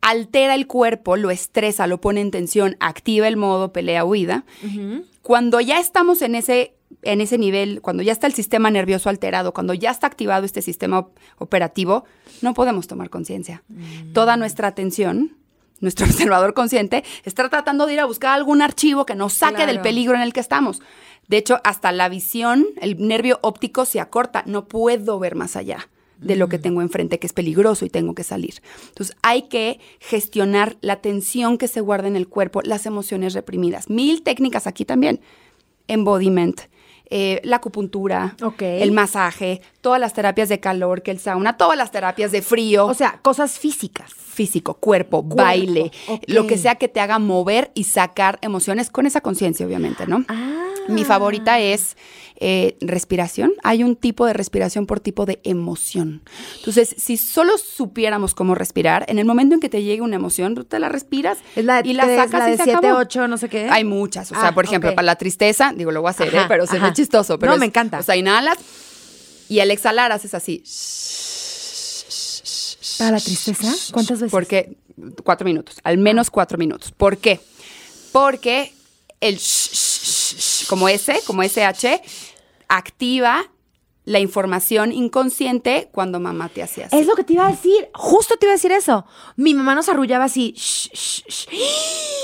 altera el cuerpo, lo estresa, lo pone en tensión, activa el modo pelea-huida. Cuando ya estamos en ese, en ese nivel, cuando ya está el sistema nervioso alterado, cuando ya está activado este sistema op- operativo, no podemos tomar conciencia. Toda nuestra atención, nuestro [laughs] observador consciente, está tratando de ir a buscar algún archivo que nos saque del peligro en el que estamos. De hecho, hasta la visión, el nervio óptico se acorta. No puedo ver más allá de lo que tengo enfrente, que es peligroso y tengo que salir. Entonces, hay que gestionar la tensión que se guarda en el cuerpo, las emociones reprimidas. Mil técnicas aquí también. Embodiment, eh, la acupuntura, el masaje, todas las terapias de calor, que el sauna, todas las terapias de frío O sea, cosas físicas. físico, cuerpo, Cuerpo, baile, lo que sea que te haga mover y sacar emociones con esa conciencia, obviamente, ¿no? Mi favorita es eh, respiración. Hay un tipo de respiración por tipo de emoción. Entonces, si solo supiéramos cómo respirar, en el momento en que te llegue una emoción, tú te la respiras Es la de y la tres, sacas la y de se siete, acabó. ocho, no sé qué. Hay muchas. O sea, Ah, por ejemplo, para la tristeza, digo, lo voy a hacer, ¿eh? Pero se ve chistoso. Pero No, es- me encanta. O sea, inhalas y al exhalar haces así. ¿Para la tristeza? ¿Cuántas veces? Porque cuatro minutos, al menos cuatro minutos. ¿Por qué? Porque el como ese, como SH, activa la información inconsciente cuando mamá te hacía así. Es lo que te iba a decir. Justo te iba a decir eso. Mi mamá nos arrullaba así. shh, shh, shh.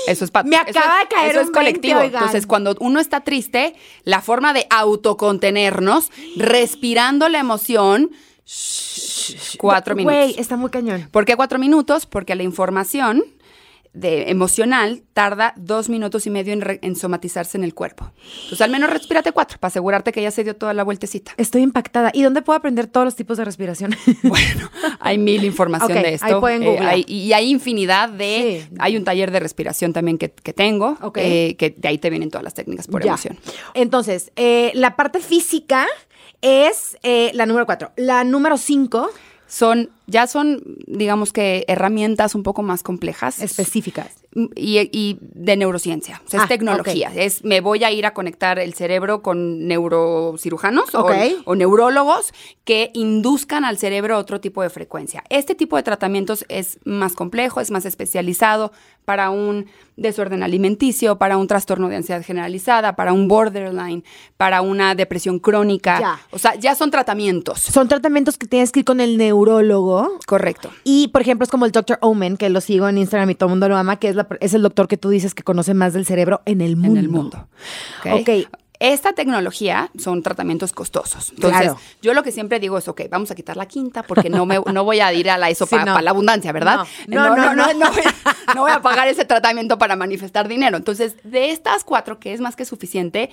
Eso es Me acaba de caer Eso un es 20, colectivo. Entonces, cuando uno está triste, la forma de autocontenernos, respirando la emoción, shh, cuatro minutos. Güey, está muy cañón. ¿Por qué cuatro minutos? Porque la información de emocional tarda dos minutos y medio en, re- en somatizarse en el cuerpo. Entonces, al menos respírate cuatro para asegurarte que ya se dio toda la vueltecita. Estoy impactada. ¿Y dónde puedo aprender todos los tipos de respiración? [laughs] Bueno, hay mil información de esto. ahí pueden Eh, hay- y hay infinidad de... Sí. Hay un taller de respiración también que, que tengo, Ok. eh, que de ahí te vienen todas las técnicas por Ya. emoción. Entonces, eh, la parte física es eh, la número cuatro. La número cinco, Son, ya son, digamos que, herramientas un poco más complejas. específicas. y, y de neurociencia. O sea, Ah, es tecnología. Es me voy a ir a conectar el cerebro con neurocirujanos o- o, neurólogos que induzcan al cerebro otro tipo de frecuencia. Este tipo de tratamientos es más complejo, es más especializado para un desorden alimenticio, para un trastorno de ansiedad generalizada, para un borderline, para una depresión crónica. Ya. O sea, ya son tratamientos. Son tratamientos que tienes que ir con el neurólogo. Correcto. Y, por ejemplo, es como el Dr. Omen, que lo sigo en Instagram y todo el mundo lo ama, que es, la- es el doctor que tú dices que conoce más del cerebro en el mundo. en el mundo. ¿ok? Ok. Esta tecnología son tratamientos costosos. Entonces, Claro. yo lo que siempre digo es, ok, vamos a quitar la quinta porque no, me, no voy a ir a la eso Sí, para no. la abundancia, ¿verdad? No, no, no, no. voy, [laughs] no voy a pagar ese tratamiento para manifestar dinero. Entonces, de estas cuatro, que es más que suficiente,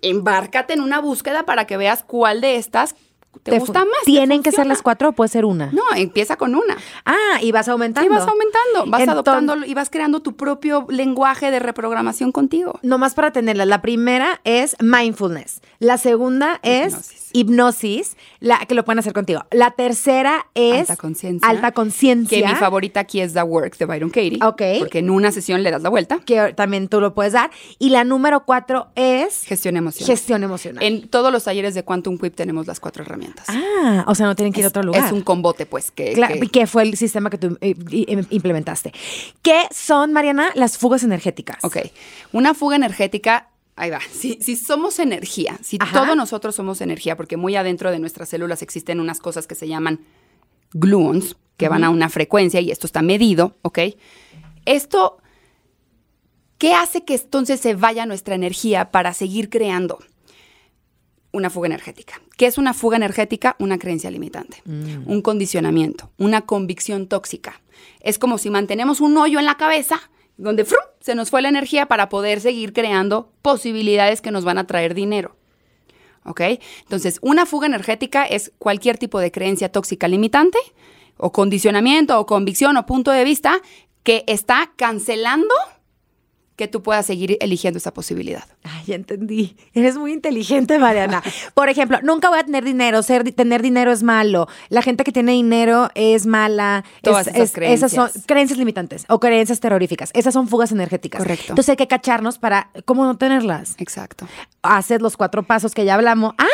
embárcate en una búsqueda para que veas cuál de estas te, Te gusta más. ¿Tienen que ser las cuatro o puede ser una? No, empieza con una. Ah, y vas aumentando. Y vas aumentando, vas adoptando y vas creando tu propio lenguaje de reprogramación contigo. Nomás para tenerla. La primera es mindfulness. La segunda es Hipnosis. Hipnosis, la que lo pueden hacer contigo. La tercera es alta conciencia. Alta conciencia. Que mi favorita aquí es The Work de Byron Katie. Ok. Porque en una sesión le das la vuelta. que también tú lo puedes dar. Y la número cuatro es Gestión emocional. gestión emocional. En todos los talleres de Quantum Quip tenemos las cuatro herramientas. Ah, o sea, no tienen que ir a otro lugar. Es un combote, pues, que, Claro, que- que fue el sistema que tú eh, implementaste. ¿Qué son, Mariana, las fugas energéticas? Ok. Una fuga energética. Ahí va. Si, si somos energía, si Ajá. todos nosotros somos energía, porque muy adentro de nuestras células existen unas cosas que se llaman gluons, que van a una frecuencia y esto está medido, ¿ok? Esto, ¿qué hace que entonces se vaya nuestra energía para seguir creando? Una fuga energética. ¿Qué es una fuga energética? Una creencia limitante, un condicionamiento, una convicción tóxica. Es como si mantenemos un hoyo en la cabeza donde ¡frum! se nos fue la energía para poder seguir creando posibilidades que nos van a traer dinero. ¿Ok? Entonces, una fuga energética es cualquier tipo de creencia tóxica limitante o condicionamiento o convicción o punto de vista que está cancelando que tú puedas seguir eligiendo esa posibilidad. Ay, ya entendí. Eres muy inteligente, Mariana. [laughs] Por ejemplo, nunca voy a tener dinero. Ser, tener dinero es malo. La gente que tiene dinero es mala. Todas Es- esas es- Esas son creencias. creencias limitantes o creencias terroríficas. Esas son fugas energéticas. Correcto. Entonces hay que cacharnos para cómo no tenerlas. Exacto. Haces los cuatro pasos que ya hablamos. ¡Ah!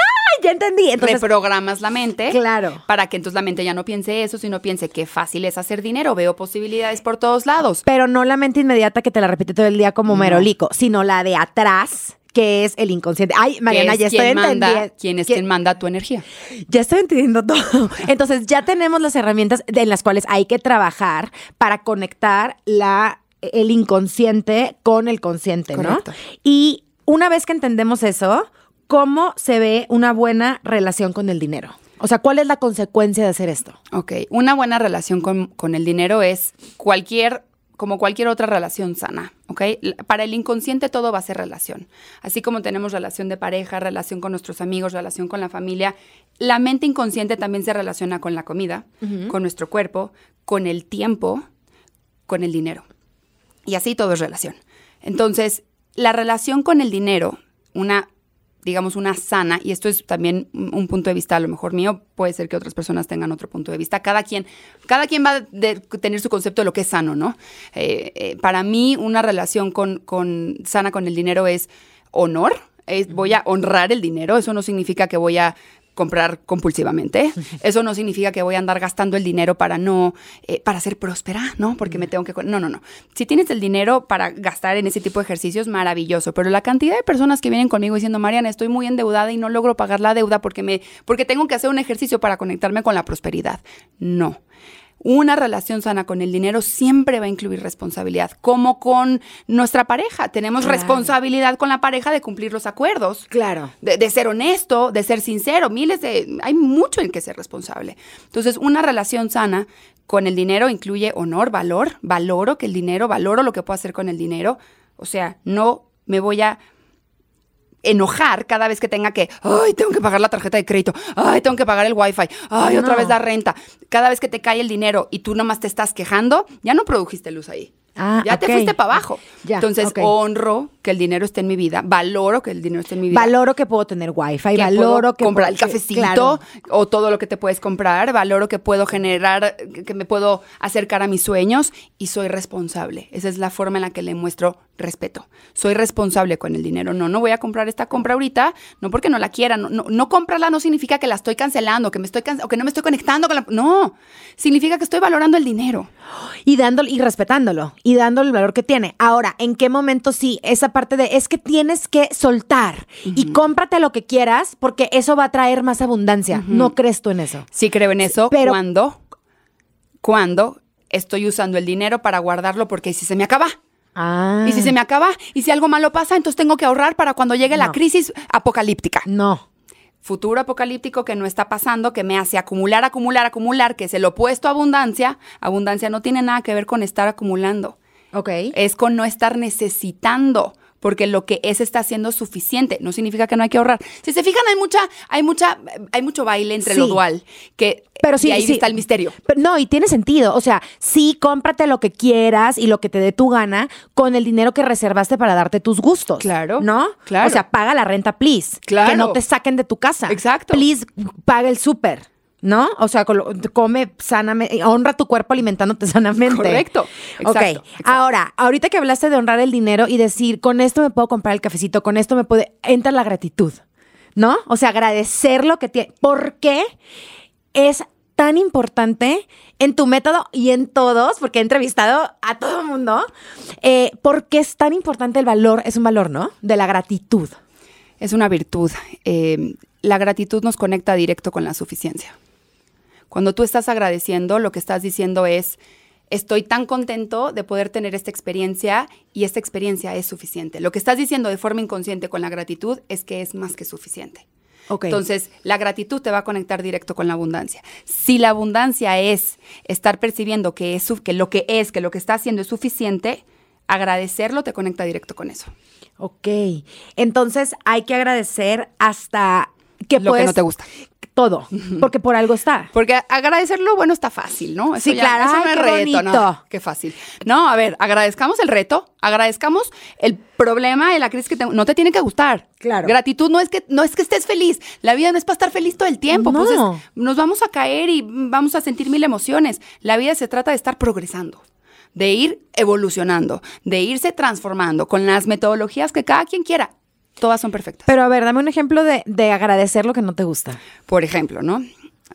Ya entendí. Entonces, Reprogramas la mente. Claro. Para que entonces la mente ya no piense eso, sino piense qué fácil es hacer dinero. Veo posibilidades por todos lados. pero no la mente inmediata que te la repite todo el día como merolico, sino la de atrás, que es el inconsciente. Ay, Mariana, que ya es estoy entendiendo. quién es ¿Quién- quien manda tu energía. Ya estoy entendiendo todo. [laughs] Entonces, ya tenemos las herramientas en las cuales hay que trabajar para conectar la, el inconsciente con el consciente, ¿no? Correcto. Y una vez que entendemos eso, ¿cómo se ve una buena relación con el dinero? O sea, ¿cuál es la consecuencia de hacer esto? Ok, una buena relación con, con el dinero es cualquier, como cualquier otra relación sana, ¿ok? Para el inconsciente todo va a ser relación. Así como tenemos relación de pareja, relación con nuestros amigos, relación con la familia, la mente inconsciente también se relaciona con la comida, con nuestro cuerpo, con el tiempo, con el dinero. Y así todo es relación. Entonces, la relación con el dinero, una, digamos, una sana, y esto es también un un punto de vista a lo mejor mío, puede ser que otras personas tengan otro punto de vista. Cada quien, cada quien va a tener su concepto de lo que es sano, ¿no? Eh, eh, para mí, una relación con, con- sana con el dinero es honor. voy a honrar el dinero. Eso no significa que voy a comprar compulsivamente. Eso no significa que voy a andar gastando el dinero para no, eh, para ser próspera, ¿no? Porque me tengo que... No, no, no. Si tienes el dinero para gastar en ese tipo de ejercicios, maravilloso. Pero la cantidad de personas que vienen conmigo diciendo, Mariana, estoy muy endeudada y no logro pagar la deuda porque, me, porque tengo que hacer un ejercicio para conectarme con la prosperidad. No. Una relación sana con el dinero siempre va a incluir responsabilidad, como con nuestra pareja. Tenemos responsabilidad con la pareja de cumplir los acuerdos. Claro. De, ser honesto, de ser sincero. Miles de. Hay mucho en que ser responsable. Entonces, una relación sana con el dinero incluye honor, valor. Valoro que el dinero, valoro lo que puedo hacer con el dinero. O sea, no me voy a enojar cada vez que tenga que, ay, tengo que pagar la tarjeta de crédito, ay, tengo que pagar el wifi, ay, otra vez la renta. Cada vez que te cae el dinero y tú nomás te estás quejando, ya no produjiste luz ahí. Ah, ya te fuiste para abajo. Entonces, honro que el dinero esté en mi vida, valoro que el dinero esté en mi vida. Valoro que puedo tener wifi, valoro que comprar el cafecito o todo lo que te puedes comprar, valoro que puedo generar, que me puedo acercar a mis sueños y soy responsable. Esa es la forma en la que le muestro respeto. Soy responsable con el dinero. No, no voy a comprar esta compra ahorita, no porque no la quiera. No, no, comprarla no significa que la estoy cancelando, que me estoy o que no me estoy conectando con la. No, significa que estoy valorando el dinero. Y dándolo y respetándolo y dándole el valor que tiene. Ahora, ¿en qué momento sí? Esa parte de es que tienes que soltar y cómprate lo que quieras porque eso va a traer más abundancia. ¿No crees tú en eso? Sí creo en eso. Pero cuando, cuando estoy usando el dinero para guardarlo porque si se me acaba. Ah. Y si se me acaba, y si algo malo pasa, entonces tengo que ahorrar para cuando llegue la crisis apocalíptica. No. Futuro apocalíptico que no está pasando, que me hace acumular, acumular, acumular, que es el opuesto a abundancia. Abundancia no tiene nada que ver con estar acumulando. Ok. Es con no estar necesitando porque lo que es está siendo suficiente. No significa que no hay que ahorrar. Si se fijan, hay mucha, hay mucha, hay mucho baile entre lo dual, que pero sí, y ahí está el misterio. no, y tiene sentido. O sea, sí, cómprate lo que quieras y lo que te dé tu gana con el dinero que reservaste para darte tus gustos. Claro. ¿No? Claro. O sea, paga la renta, please. Claro. Que no te saquen de tu casa. Exacto. Please, paga el súper. ¿No? O sea, come sanamente, honra tu cuerpo alimentándote [laughs] sanamente. Correcto. ok. Ahora, ahorita que hablaste de honrar el dinero y decir, con esto me puedo comprar el cafecito, con esto me puede, entra la gratitud, ¿no? O sea, agradecer lo que tiene. ¿Por qué es tan importante en tu método y en todos, porque he entrevistado a todo el mundo, eh, ¿por qué es tan importante el valor? Es un valor, ¿no? De la gratitud. Es una virtud. Eh, la gratitud nos conecta directo con la suficiencia. Cuando tú estás agradeciendo, lo que estás diciendo es, estoy tan contento de poder tener esta experiencia y esta experiencia es suficiente. Lo que estás diciendo de forma inconsciente con la gratitud es que es más que suficiente. Entonces, la gratitud te va a conectar directo con la abundancia. Si la abundancia es estar percibiendo que, es, que lo que es, que lo que está haciendo es suficiente, agradecerlo te conecta directo con eso. Ok. Entonces, hay que agradecer hasta que lo que no te gusta todo, porque por algo está. Porque agradecerlo, bueno, está fácil, ¿no? sí, claro, eso no es reto, ¿no? Qué fácil. No, a ver, agradezcamos el reto, agradezcamos el problema de la crisis que no te tiene que gustar. Claro. Gratitud no es que no es que estés feliz. La vida no es para estar feliz todo el tiempo. Pues no. nos vamos a caer y vamos a sentir mil emociones. La vida se trata de estar progresando de ir evolucionando, de irse transformando con las metodologías que cada quien quiera. Todas son perfectas. Pero a ver, dame un ejemplo de, agradecer lo que no te gusta. Por ejemplo, ¿no?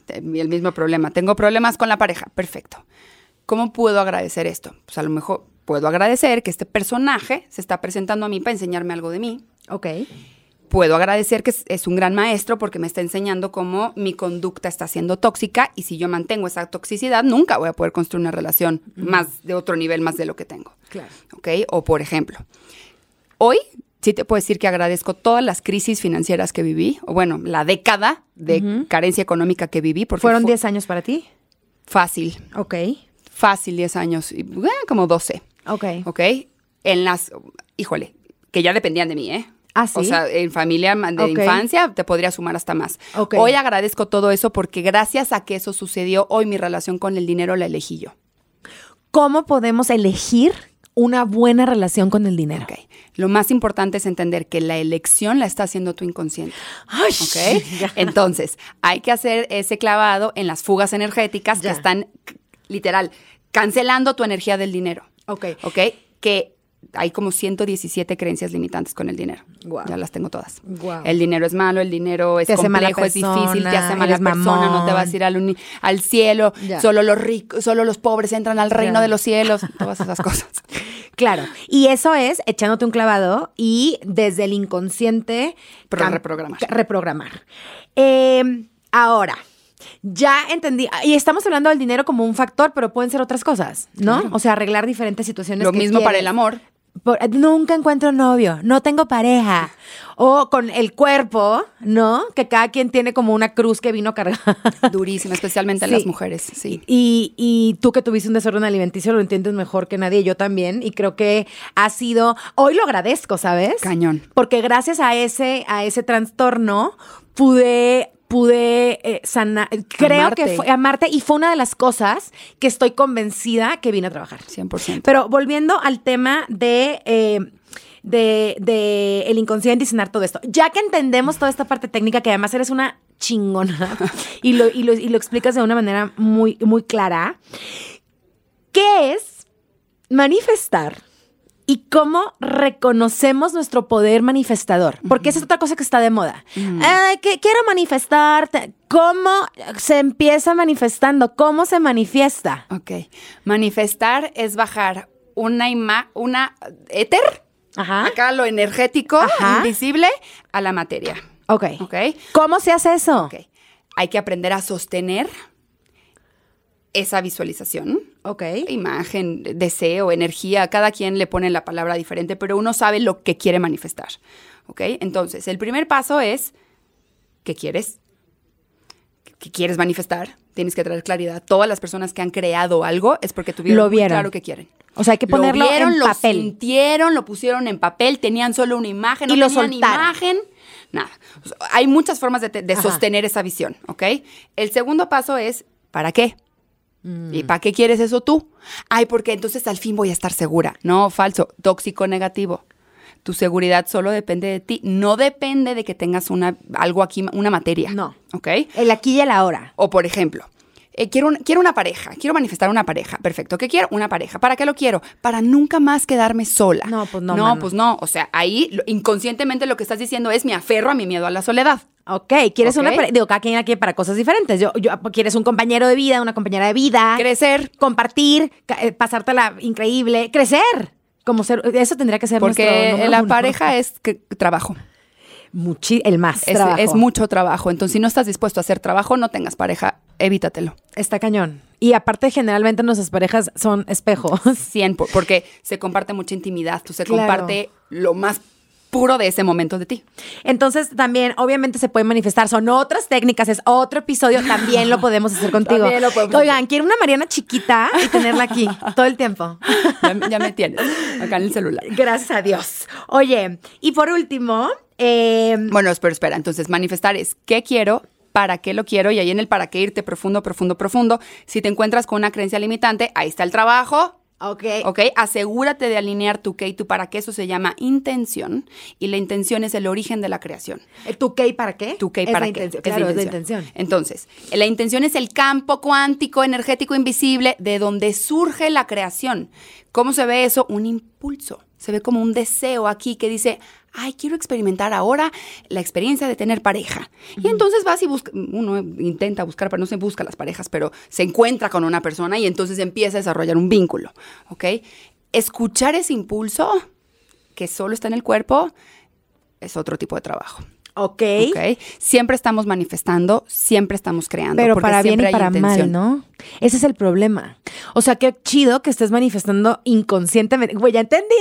El mismo problema. Tengo problemas con la pareja. Perfecto. ¿Cómo puedo agradecer esto? Pues a lo mejor puedo agradecer que este personaje se está presentando a mí para enseñarme algo de mí. Ok. Puedo agradecer que es un gran maestro porque me está enseñando cómo mi conducta está siendo tóxica y si yo mantengo esa toxicidad, nunca voy a poder construir una relación más de otro nivel, más de lo que tengo. Claro. ¿Ok? O por ejemplo, hoy sí te puedo decir que agradezco todas las crisis financieras que viví, o bueno, la década de carencia económica que viví. Porque ¿Fueron 10 años para ti? Fácil. Ok. Fácil 10 años, y, como 12. Ok. Ok. En las, híjole, que ya dependían de mí, ¿eh? Ah, ¿sí? O sea, en familia de infancia te podría sumar hasta más. Hoy agradezco todo eso porque gracias a que eso sucedió, hoy mi relación con el dinero la elegí yo. ¿Cómo podemos elegir una buena relación con el dinero? Lo más importante es entender que la elección la está haciendo tu inconsciente. ¿Ok? [laughs] Entonces, hay que hacer ese clavado en las fugas energéticas que están, literal, cancelando tu energía del dinero. Ok. Ok. Que hay como 117 creencias limitantes con el dinero. Ya las tengo todas. El dinero es malo, el dinero es complejo, es difícil, te hace mala persona, no te vas a ir al, al cielo, solo los ricos, solo los pobres entran al reino de los cielos, todas esas [laughs] cosas. Claro. Y eso es echándote un clavado y desde el inconsciente. reprogramar. Reprogramar. Em, ahora, Ya entendí. Y estamos hablando del dinero como un factor, pero pueden ser otras cosas, ¿no? O sea, arreglar diferentes situaciones. Lo que mismo para el amor. Por- nunca encuentro novio, no tengo pareja. O con el cuerpo, ¿no? Que cada quien tiene como una cruz que vino cargada. Durísimo, especialmente en las mujeres. Sí. Y, y tú que tuviste un desorden alimenticio lo entiendes mejor que nadie, yo también. Y creo que ha sido, hoy lo agradezco, ¿sabes? Cañón. Porque gracias a ese, a ese trastorno pude pude eh, sanar, creo Amarte. que fue amarte y fue una de las cosas que estoy convencida que vine a trabajar. 100%. Pero volviendo al tema de, eh, de, de el inconsciente y sanar todo esto. Ya que entendemos toda esta parte técnica, que además eres una chingona [laughs] y lo, y lo, y lo explicas de una manera muy, muy clara, ¿qué es manifestar? Y cómo reconocemos nuestro poder manifestador. Porque esa es otra cosa que está de moda. Que quiero manifestar. ¿Cómo se empieza manifestando? ¿Cómo se manifiesta? Ok. Manifestar es bajar una ima una éter, Ajá. acá lo energético, Ajá. invisible, a la materia. Ok. Ok. ¿Cómo se hace eso? Ok. Hay que aprender a sostener esa visualización. Ok. Imagen, deseo, energía, cada quien le pone la palabra diferente, pero uno sabe lo que quiere manifestar. ¿Ok? Entonces, el primer paso es, ¿qué quieres? ¿Qué quieres manifestar? Tienes que traer claridad. Todas las personas que han creado algo es porque tuvieron Lo muy vieron. claro que quieren. O sea, hay que ponerlo lo vieron, en lo papel. sintieron, lo pusieron en papel, tenían solo una imagen, no Y lo tenían soltaron. imagen, nada. Hay muchas formas de, de sostener esa visión, ¿ok? El segundo paso es, ¿para qué? Mm. ¿Y para qué quieres eso tú? Ay, porque entonces al fin voy a estar segura. No, falso, tóxico negativo. Tu seguridad solo depende de ti, no depende de que tengas una, algo aquí, una materia. No. ¿Ok? El aquí y el ahora. O por ejemplo, eh, quiero, un- quiero una pareja, quiero manifestar una pareja. Perfecto. ¿Qué quiero? Una pareja. ¿Para qué lo quiero? Para nunca más quedarme sola. No, pues no, No, pues no. O sea, ahí lo- inconscientemente lo que estás diciendo es me aferro a mi miedo a la soledad. Ok, quieres Ok. una digo, cada quien aquí para cosas diferentes. Yo, yo quieres un compañero de vida, una compañera de vida, Crecer. compartir, eh, pasártela increíble, crecer. Como ser, eso tendría que ser Porque la uno. pareja es que, trabajo. Muchi- el más Es, trabajo. es mucho trabajo. Entonces, si no estás dispuesto a hacer trabajo, no tengas pareja, evítatelo. Está cañón. Y aparte, generalmente nuestras parejas son espejos. 100, por- porque se comparte mucha intimidad. Tú se Claro. comparte lo más puro de ese momento de ti. Entonces, también, obviamente, se puede manifestar. Son otras técnicas, es otro episodio. También lo podemos hacer [laughs] contigo. También lo podemos Oigan, quiero una Mariana chiquita y tenerla aquí [laughs] todo el tiempo. Ya, me- ya me tienes acá en el celular. Gracias a Dios. Oye, y por último, eh, Bueno, pero espera, entonces manifestar es qué quiero, para qué lo quiero y ahí en el para qué irte profundo, profundo, profundo. Si te encuentras con una creencia limitante, ahí está el trabajo. ok, ¿Ok? Asegúrate de alinear tu qué y tu para qué. Eso se llama intención. Y la intención es el origen de la creación. ¿tu qué y para qué? ¿Tu qué y para qué? intención, Es la Claro, es la intención. Entonces, la intención es el campo cuántico, energético, invisible, de donde surge la creación. ¿Cómo se ve eso? Un impulso. Se ve como un deseo aquí que dice, ay, quiero experimentar ahora la experiencia de tener pareja. Y entonces vas y busca, uno intenta buscar, pero no se busca las parejas, pero se encuentra con una persona y entonces empieza a desarrollar un vínculo, ¿ok? Escuchar ese impulso que solo está en el cuerpo es otro tipo de trabajo. Ok. ¿ok? Siempre estamos manifestando, siempre estamos creando. Pero para bien y para intención. mal, ¿no? Ese es el problema. O sea, qué chido que estés manifestando inconscientemente. Güey, ya entendí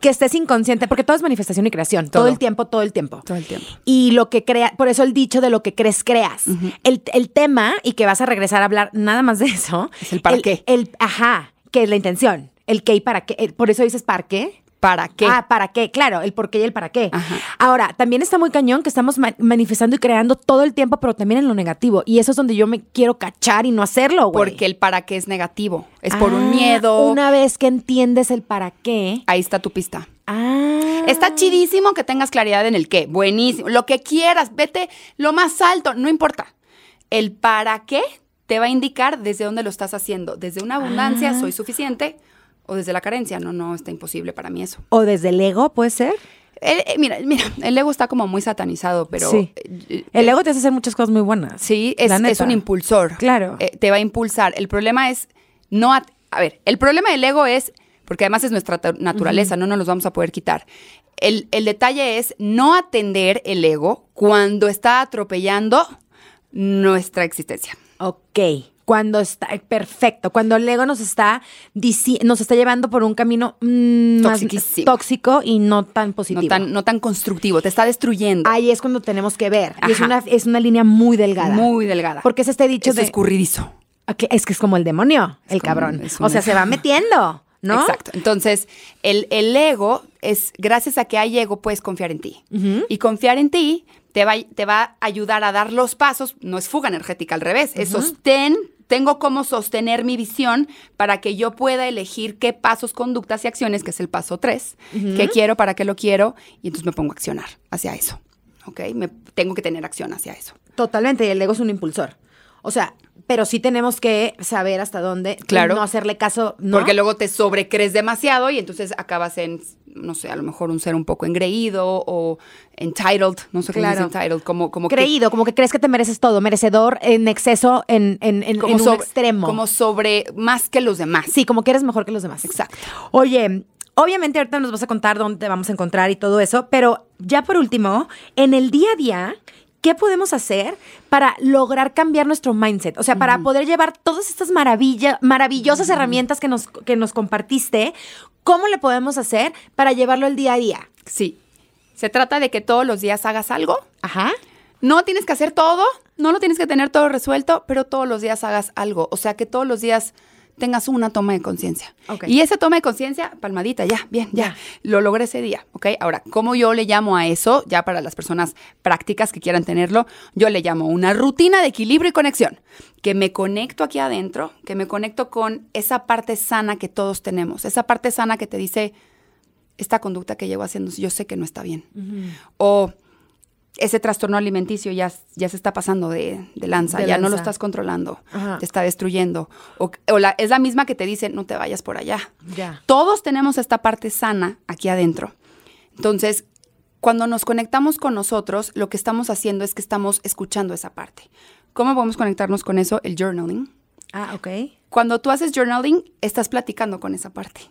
que estés inconsciente, porque todo es manifestación y creación. Todo, Todo. el tiempo, todo el tiempo. Todo el tiempo. Y lo que crea, por eso el dicho de lo que crees, creas. el, el tema, y que vas a regresar a hablar nada más de eso. Es el para qué. El, ajá, que es la intención. El qué y para qué. El- por eso dices para qué. ¿Para qué? Ah, ¿para qué? Claro, el por qué y el para qué. Ajá. Ahora, también está muy cañón que estamos ma- manifestando y creando todo el tiempo, pero también en lo negativo. Y eso es donde yo me quiero cachar y no hacerlo, güey. Porque el para qué es negativo. Es por un Ah, miedo. Una vez que entiendes el para qué. Ahí está tu pista. Ah. Está chidísimo que tengas claridad en el qué. Buenísimo. Lo que quieras. Vete lo más alto. No importa. El para qué te va a indicar desde dónde lo estás haciendo. Desde una abundancia, Ah. soy suficiente. O desde la carencia. No, no, está imposible para mí eso. O desde el ego, puede ser. El- eh, mira, mira, el ego está como muy satanizado, pero... Sí. eh, El ego te hace hacer muchas cosas muy buenas. Sí, es, un impulsor. Claro. Eh, te va a impulsar. El problema es no... a ver, el problema del ego es, porque además es nuestra naturaleza, no nos los vamos a poder quitar. El, el detalle es no atender el ego cuando está atropellando nuestra existencia. Ok. Cuando está, perfecto, cuando el ego nos está, nos está llevando por un camino mm, más tóxico y no tan positivo. No tan, no tan constructivo, te está destruyendo. Ahí es cuando tenemos que ver. es una, es una línea muy delgada. Muy delgada. Porque es este dicho de... escurridizo. Es que es como el demonio, el cabrón. O sea, se va [laughs] metiendo. ¿No? Exacto. Entonces, el, el, ego es, gracias a que hay ego, puedes confiar en ti. Y confiar en ti te va, te va a ayudar a dar los pasos, no es fuga energética, al revés, es sostén, tengo cómo sostener mi visión para que yo pueda elegir qué pasos, conductas y acciones, que es el paso tres, qué quiero, para qué lo quiero, y entonces me pongo a accionar hacia eso. ¿Ok? Me, tengo que tener acción hacia eso. Totalmente, y el ego es un impulsor. O sea, pero sí tenemos que saber hasta dónde claro. no hacerle caso. Porque luego te sobrecrees demasiado y entonces acabas en, no sé, a lo mejor un ser un poco engreído o entitled, no sé claro. es entitled, como, como Creído, como que crees que te mereces todo, merecedor en exceso, en, en, en, un extremo. Como sobre, más que los demás. Sí, como que eres mejor que los demás. Exacto. Oye, Obviamente ahorita nos vas a contar dónde te vamos a encontrar y todo eso, pero ya por último, en el día a día, ¿qué podemos hacer para lograr cambiar nuestro mindset? O sea, para poder llevar todas estas maravillosas herramientas que nos, que nos compartiste, ¿cómo le podemos hacer para llevarlo el día a día? Sí. Se trata de que todos los días hagas algo. Ajá. No tienes que hacer todo, no lo tienes que tener todo resuelto, pero todos los días hagas algo. O sea, que todos los días tengas una toma de conciencia. Y esa toma de conciencia, palmadita, ya, bien, ya, lo logré ese día, ¿ok? Ahora, ¿cómo yo le llamo a eso? Ya para las personas prácticas que quieran tenerlo, yo le llamo una rutina de equilibrio y conexión, que me conecto aquí adentro, que me conecto con esa parte sana que todos tenemos, esa parte sana que te dice, esta conducta que llevo haciendo, yo sé que no está bien. O ese trastorno alimenticio ya, ya se está pasando de, lanza, ya no lo estás controlando, te está destruyendo. O, la, es la misma que te dice, no te vayas por allá. Todos tenemos esta parte sana aquí adentro. Entonces, cuando nos conectamos con nosotros, lo que estamos haciendo es que estamos escuchando esa parte. ¿Cómo podemos conectarnos con eso? El journaling. Ah, ok. Cuando tú haces journaling, estás platicando con esa parte.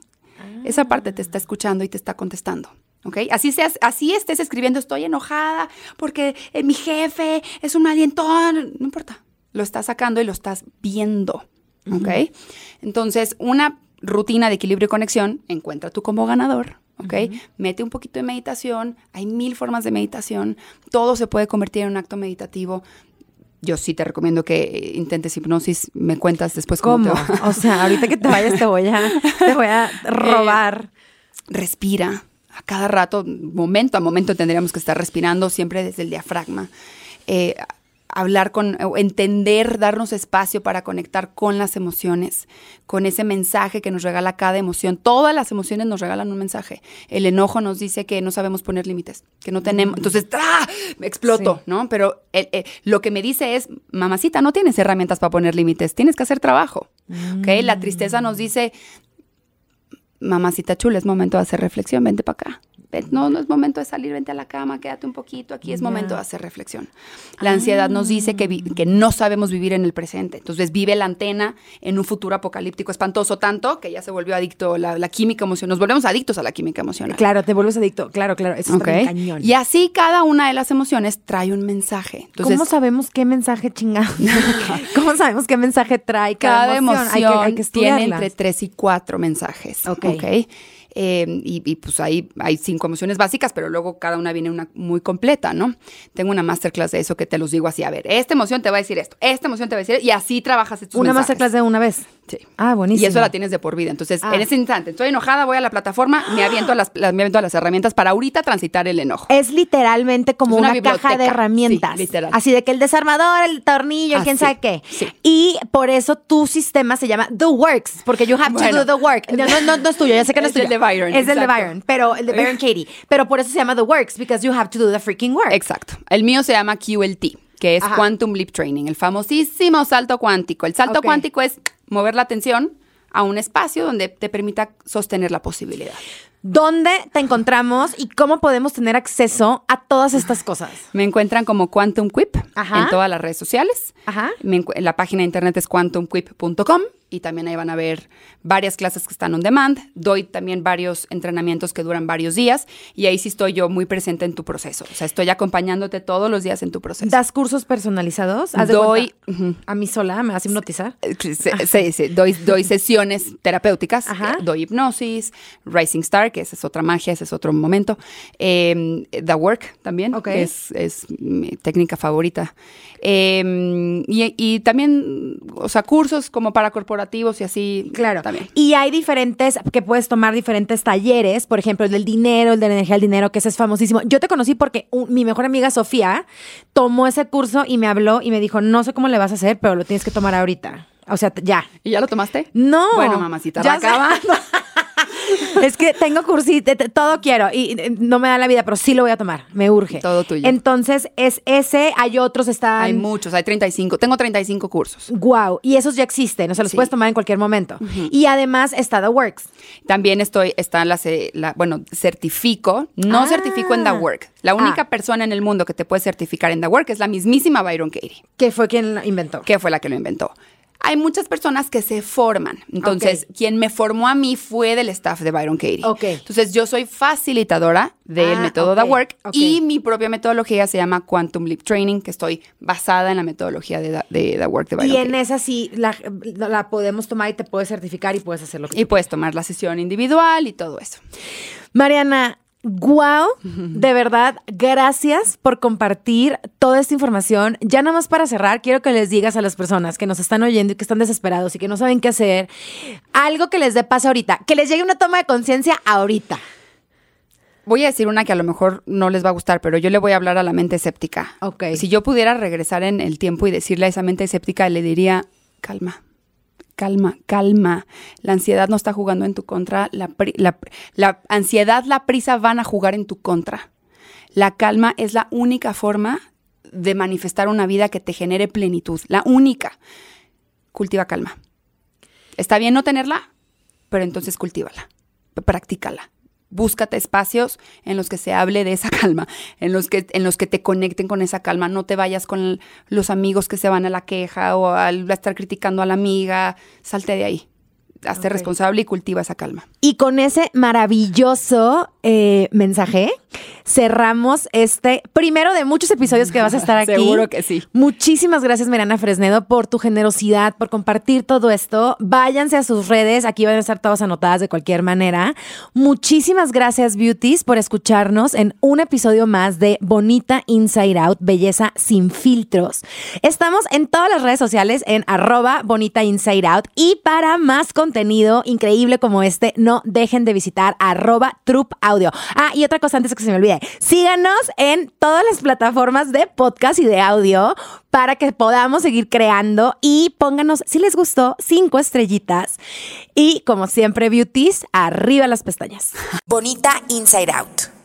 Esa parte te está escuchando y te está contestando. ¿Ok? Así, seas, así estés escribiendo, estoy enojada porque eh, mi jefe es un alientón, no importa, lo estás sacando y lo estás viendo, ¿ok? Entonces, una rutina de equilibrio y conexión, encuentra tú como ganador, ¿ok? Mete un poquito de meditación, hay mil formas de meditación, todo se puede convertir en un acto meditativo. Yo sí te recomiendo que intentes hipnosis, me cuentas después cómo, O sea, ahorita que te vayas te voy a, te voy a [laughs] robar. respira, a cada rato, momento a momento tendríamos que estar respirando siempre desde el diafragma. Eh, hablar con, entender, darnos espacio para conectar con las emociones, con ese mensaje que nos regala cada emoción. Todas las emociones nos regalan un mensaje. El enojo nos dice que no sabemos poner límites, que no tenemos. Mm. Entonces, ¡ah! Me exploto, ¿no? Pero eh, lo que me dice es, mamacita, no tienes herramientas para poner límites, tienes que hacer trabajo. La tristeza nos dice, mamacita chula, es momento de hacer reflexión, vente para acá no, no es momento de salir, vente a la cama, quédate un poquito, aquí es momento de hacer reflexión. La ansiedad nos dice que, que, no sabemos vivir en el presente, entonces vive la antena en un futuro apocalíptico espantoso tanto que ya se volvió adicto la, la química emocional, nos volvemos adictos a la química emocional. Claro, te vuelves adicto, claro, claro, eso es cañón. Y así cada una de las emociones trae un mensaje. Entonces, ¿Cómo sabemos qué mensaje chingado? [laughs] ¿Cómo sabemos qué mensaje trae cada, emoción? tiene entre tres y cuatro mensajes. Ok. Okay? Em, y, pues ahí hay cinco emociones básicas, pero luego cada una viene una muy completa, ¿no? Tengo una masterclass de eso que te los digo así, a ver, esta emoción te va a decir esto, esta emoción te va a decir esto, y así trabajas estos Una masterclass de una vez. Sí. Ah, buenísimo. Y eso la tienes de por vida. Entonces, en ah. ese instante, estoy enojada, voy a la plataforma, me aviento a las, me aviento a las herramientas para ahorita transitar el enojo. Es literalmente como una, caja de herramientas. literal. Así de que el desarmador, el tornillo, quién sabe qué. Y por eso tu sistema se llama The Works, porque you have to do the work. No, no, no, es tuyo, ya sé que no es, tuyo. Es el de Byron. Es el de Byron, pero el de Byron [laughs] Katie. Pero por eso se llama The Works, because you have to do the freaking work. Exacto. El mío se llama QLT que es Quantum Leap Training, el famosísimo salto cuántico. El salto cuántico es mover la atención a un espacio donde te permita sostener la posibilidad. ¿Dónde te encontramos y cómo podemos tener acceso a todas estas cosas? Me encuentran como Quantum Quip Ajá. en todas las redes sociales. Ajá. Me la página de internet es quantumquip.com y también ahí van a ver varias clases que están on demand. Doy también varios entrenamientos que duran varios días y ahí sí estoy yo muy presente en tu proceso. O sea, estoy acompañándote todos los días en tu proceso. ¿Das cursos personalizados? Haz de Doy- cuenta, ujú. a mí sola, me vas a hipnotizar. Eh, Sí, sí, sí. Doy, doy sesiones terapéuticas, Ajá. eh, doy hipnosis, Rising Star, que esa es otra magia, ese es otro momento. Eh, The Work también, Ok. que es, es mi técnica favorita. Eh, y, y también, o sea, cursos como para corporativos y así. Claro. También. Y hay diferentes, que puedes tomar diferentes talleres, por ejemplo, el del dinero, el de la energía del dinero, que ese es famosísimo. Yo te conocí porque un- mi mejor amiga Sofía tomó ese curso y me habló y me dijo, no sé cómo le vas a hacer, pero lo tienes que tomar ahorita. O sea, ya. ¿Y ya lo tomaste? No. Bueno, mamacita, Ya va acabando. [laughs] es que tengo cursito, todo quiero y no me da la vida, pero sí lo voy a tomar, me urge. Todo tuyo. Entonces, es ese, hay otros, están... Hay muchos, hay 35. Tengo 35 cursos. Wow, y esos ya existen, o sea, los Sí. puedes tomar en cualquier momento. Y además está The Works. También estoy, está la- bueno, certifico, no Ah. certifico en The Work. La única Ah. persona en el mundo que te puede certificar en The Work es la mismísima Byron Katie. que fue quien lo inventó. que fue la que lo inventó. Hay muchas personas que se forman. Entonces, quien me formó a mí fue del staff de Byron Katie. Ok. Entonces, yo soy facilitadora del Ah, método ok, The Work y mi propia metodología se llama Quantum Leap Training, que estoy basada en la metodología de, de The Work de Byron Y en Katie. esa sí la, la podemos tomar y te puedes certificar y puedes hacer lo que Y puedes tomar la sesión individual y todo eso. Mariana, wow, de verdad, gracias por compartir toda esta información. Ya nada más para cerrar, quiero que les digas a las personas que nos están oyendo y que están desesperados y que no saben qué hacer, algo que les dé paz ahorita, que les llegue una toma de conciencia ahorita. Voy a decir una que a lo mejor no les va a gustar, pero yo le voy a hablar a la mente escéptica. Ok. Si yo pudiera regresar en el tiempo y decirle a esa mente escéptica, le diría, calma, calma, calma. La ansiedad no está jugando en tu contra. La, la ansiedad, la prisa van a jugar en tu contra. La calma es la única forma de manifestar una vida que te genere plenitud. La única. Cultiva calma. Está bien no tenerla, pero entonces cultívala, practícala. Búscate espacios en los que se hable de esa [laughs] calma, en los que, en los que te conecten con esa calma. No te vayas con los amigos que se van a la queja o al estar criticando a la amiga. Salte de ahí. Hazte responsable y cultiva esa calma. Y con ese maravilloso eh, mensaje cerramos este primero de muchos episodios que vas a estar [laughs] aquí. Seguro que sí. Muchísimas gracias, Mariana Fresnedo, por tu generosidad, por compartir todo esto. Váyanse a sus redes, aquí van a estar todas anotadas de cualquier manera. Muchísimas gracias, Beauties, por escucharnos en un episodio más de Bonita Inside Out, Belleza sin filtros. Estamos en todas las redes sociales en arroba Bonita Inside Out y para más contenido increíble como este, no dejen de visitar arroba Troop Audio. Ah, y otra cosa antes que se me olvide, síganos en todas las plataformas de podcast y de audio para que podamos seguir creando y pónganos, si les gustó, cinco estrellitas. Y como siempre, beauties, arriba las pestañas. Bonita Inside Out.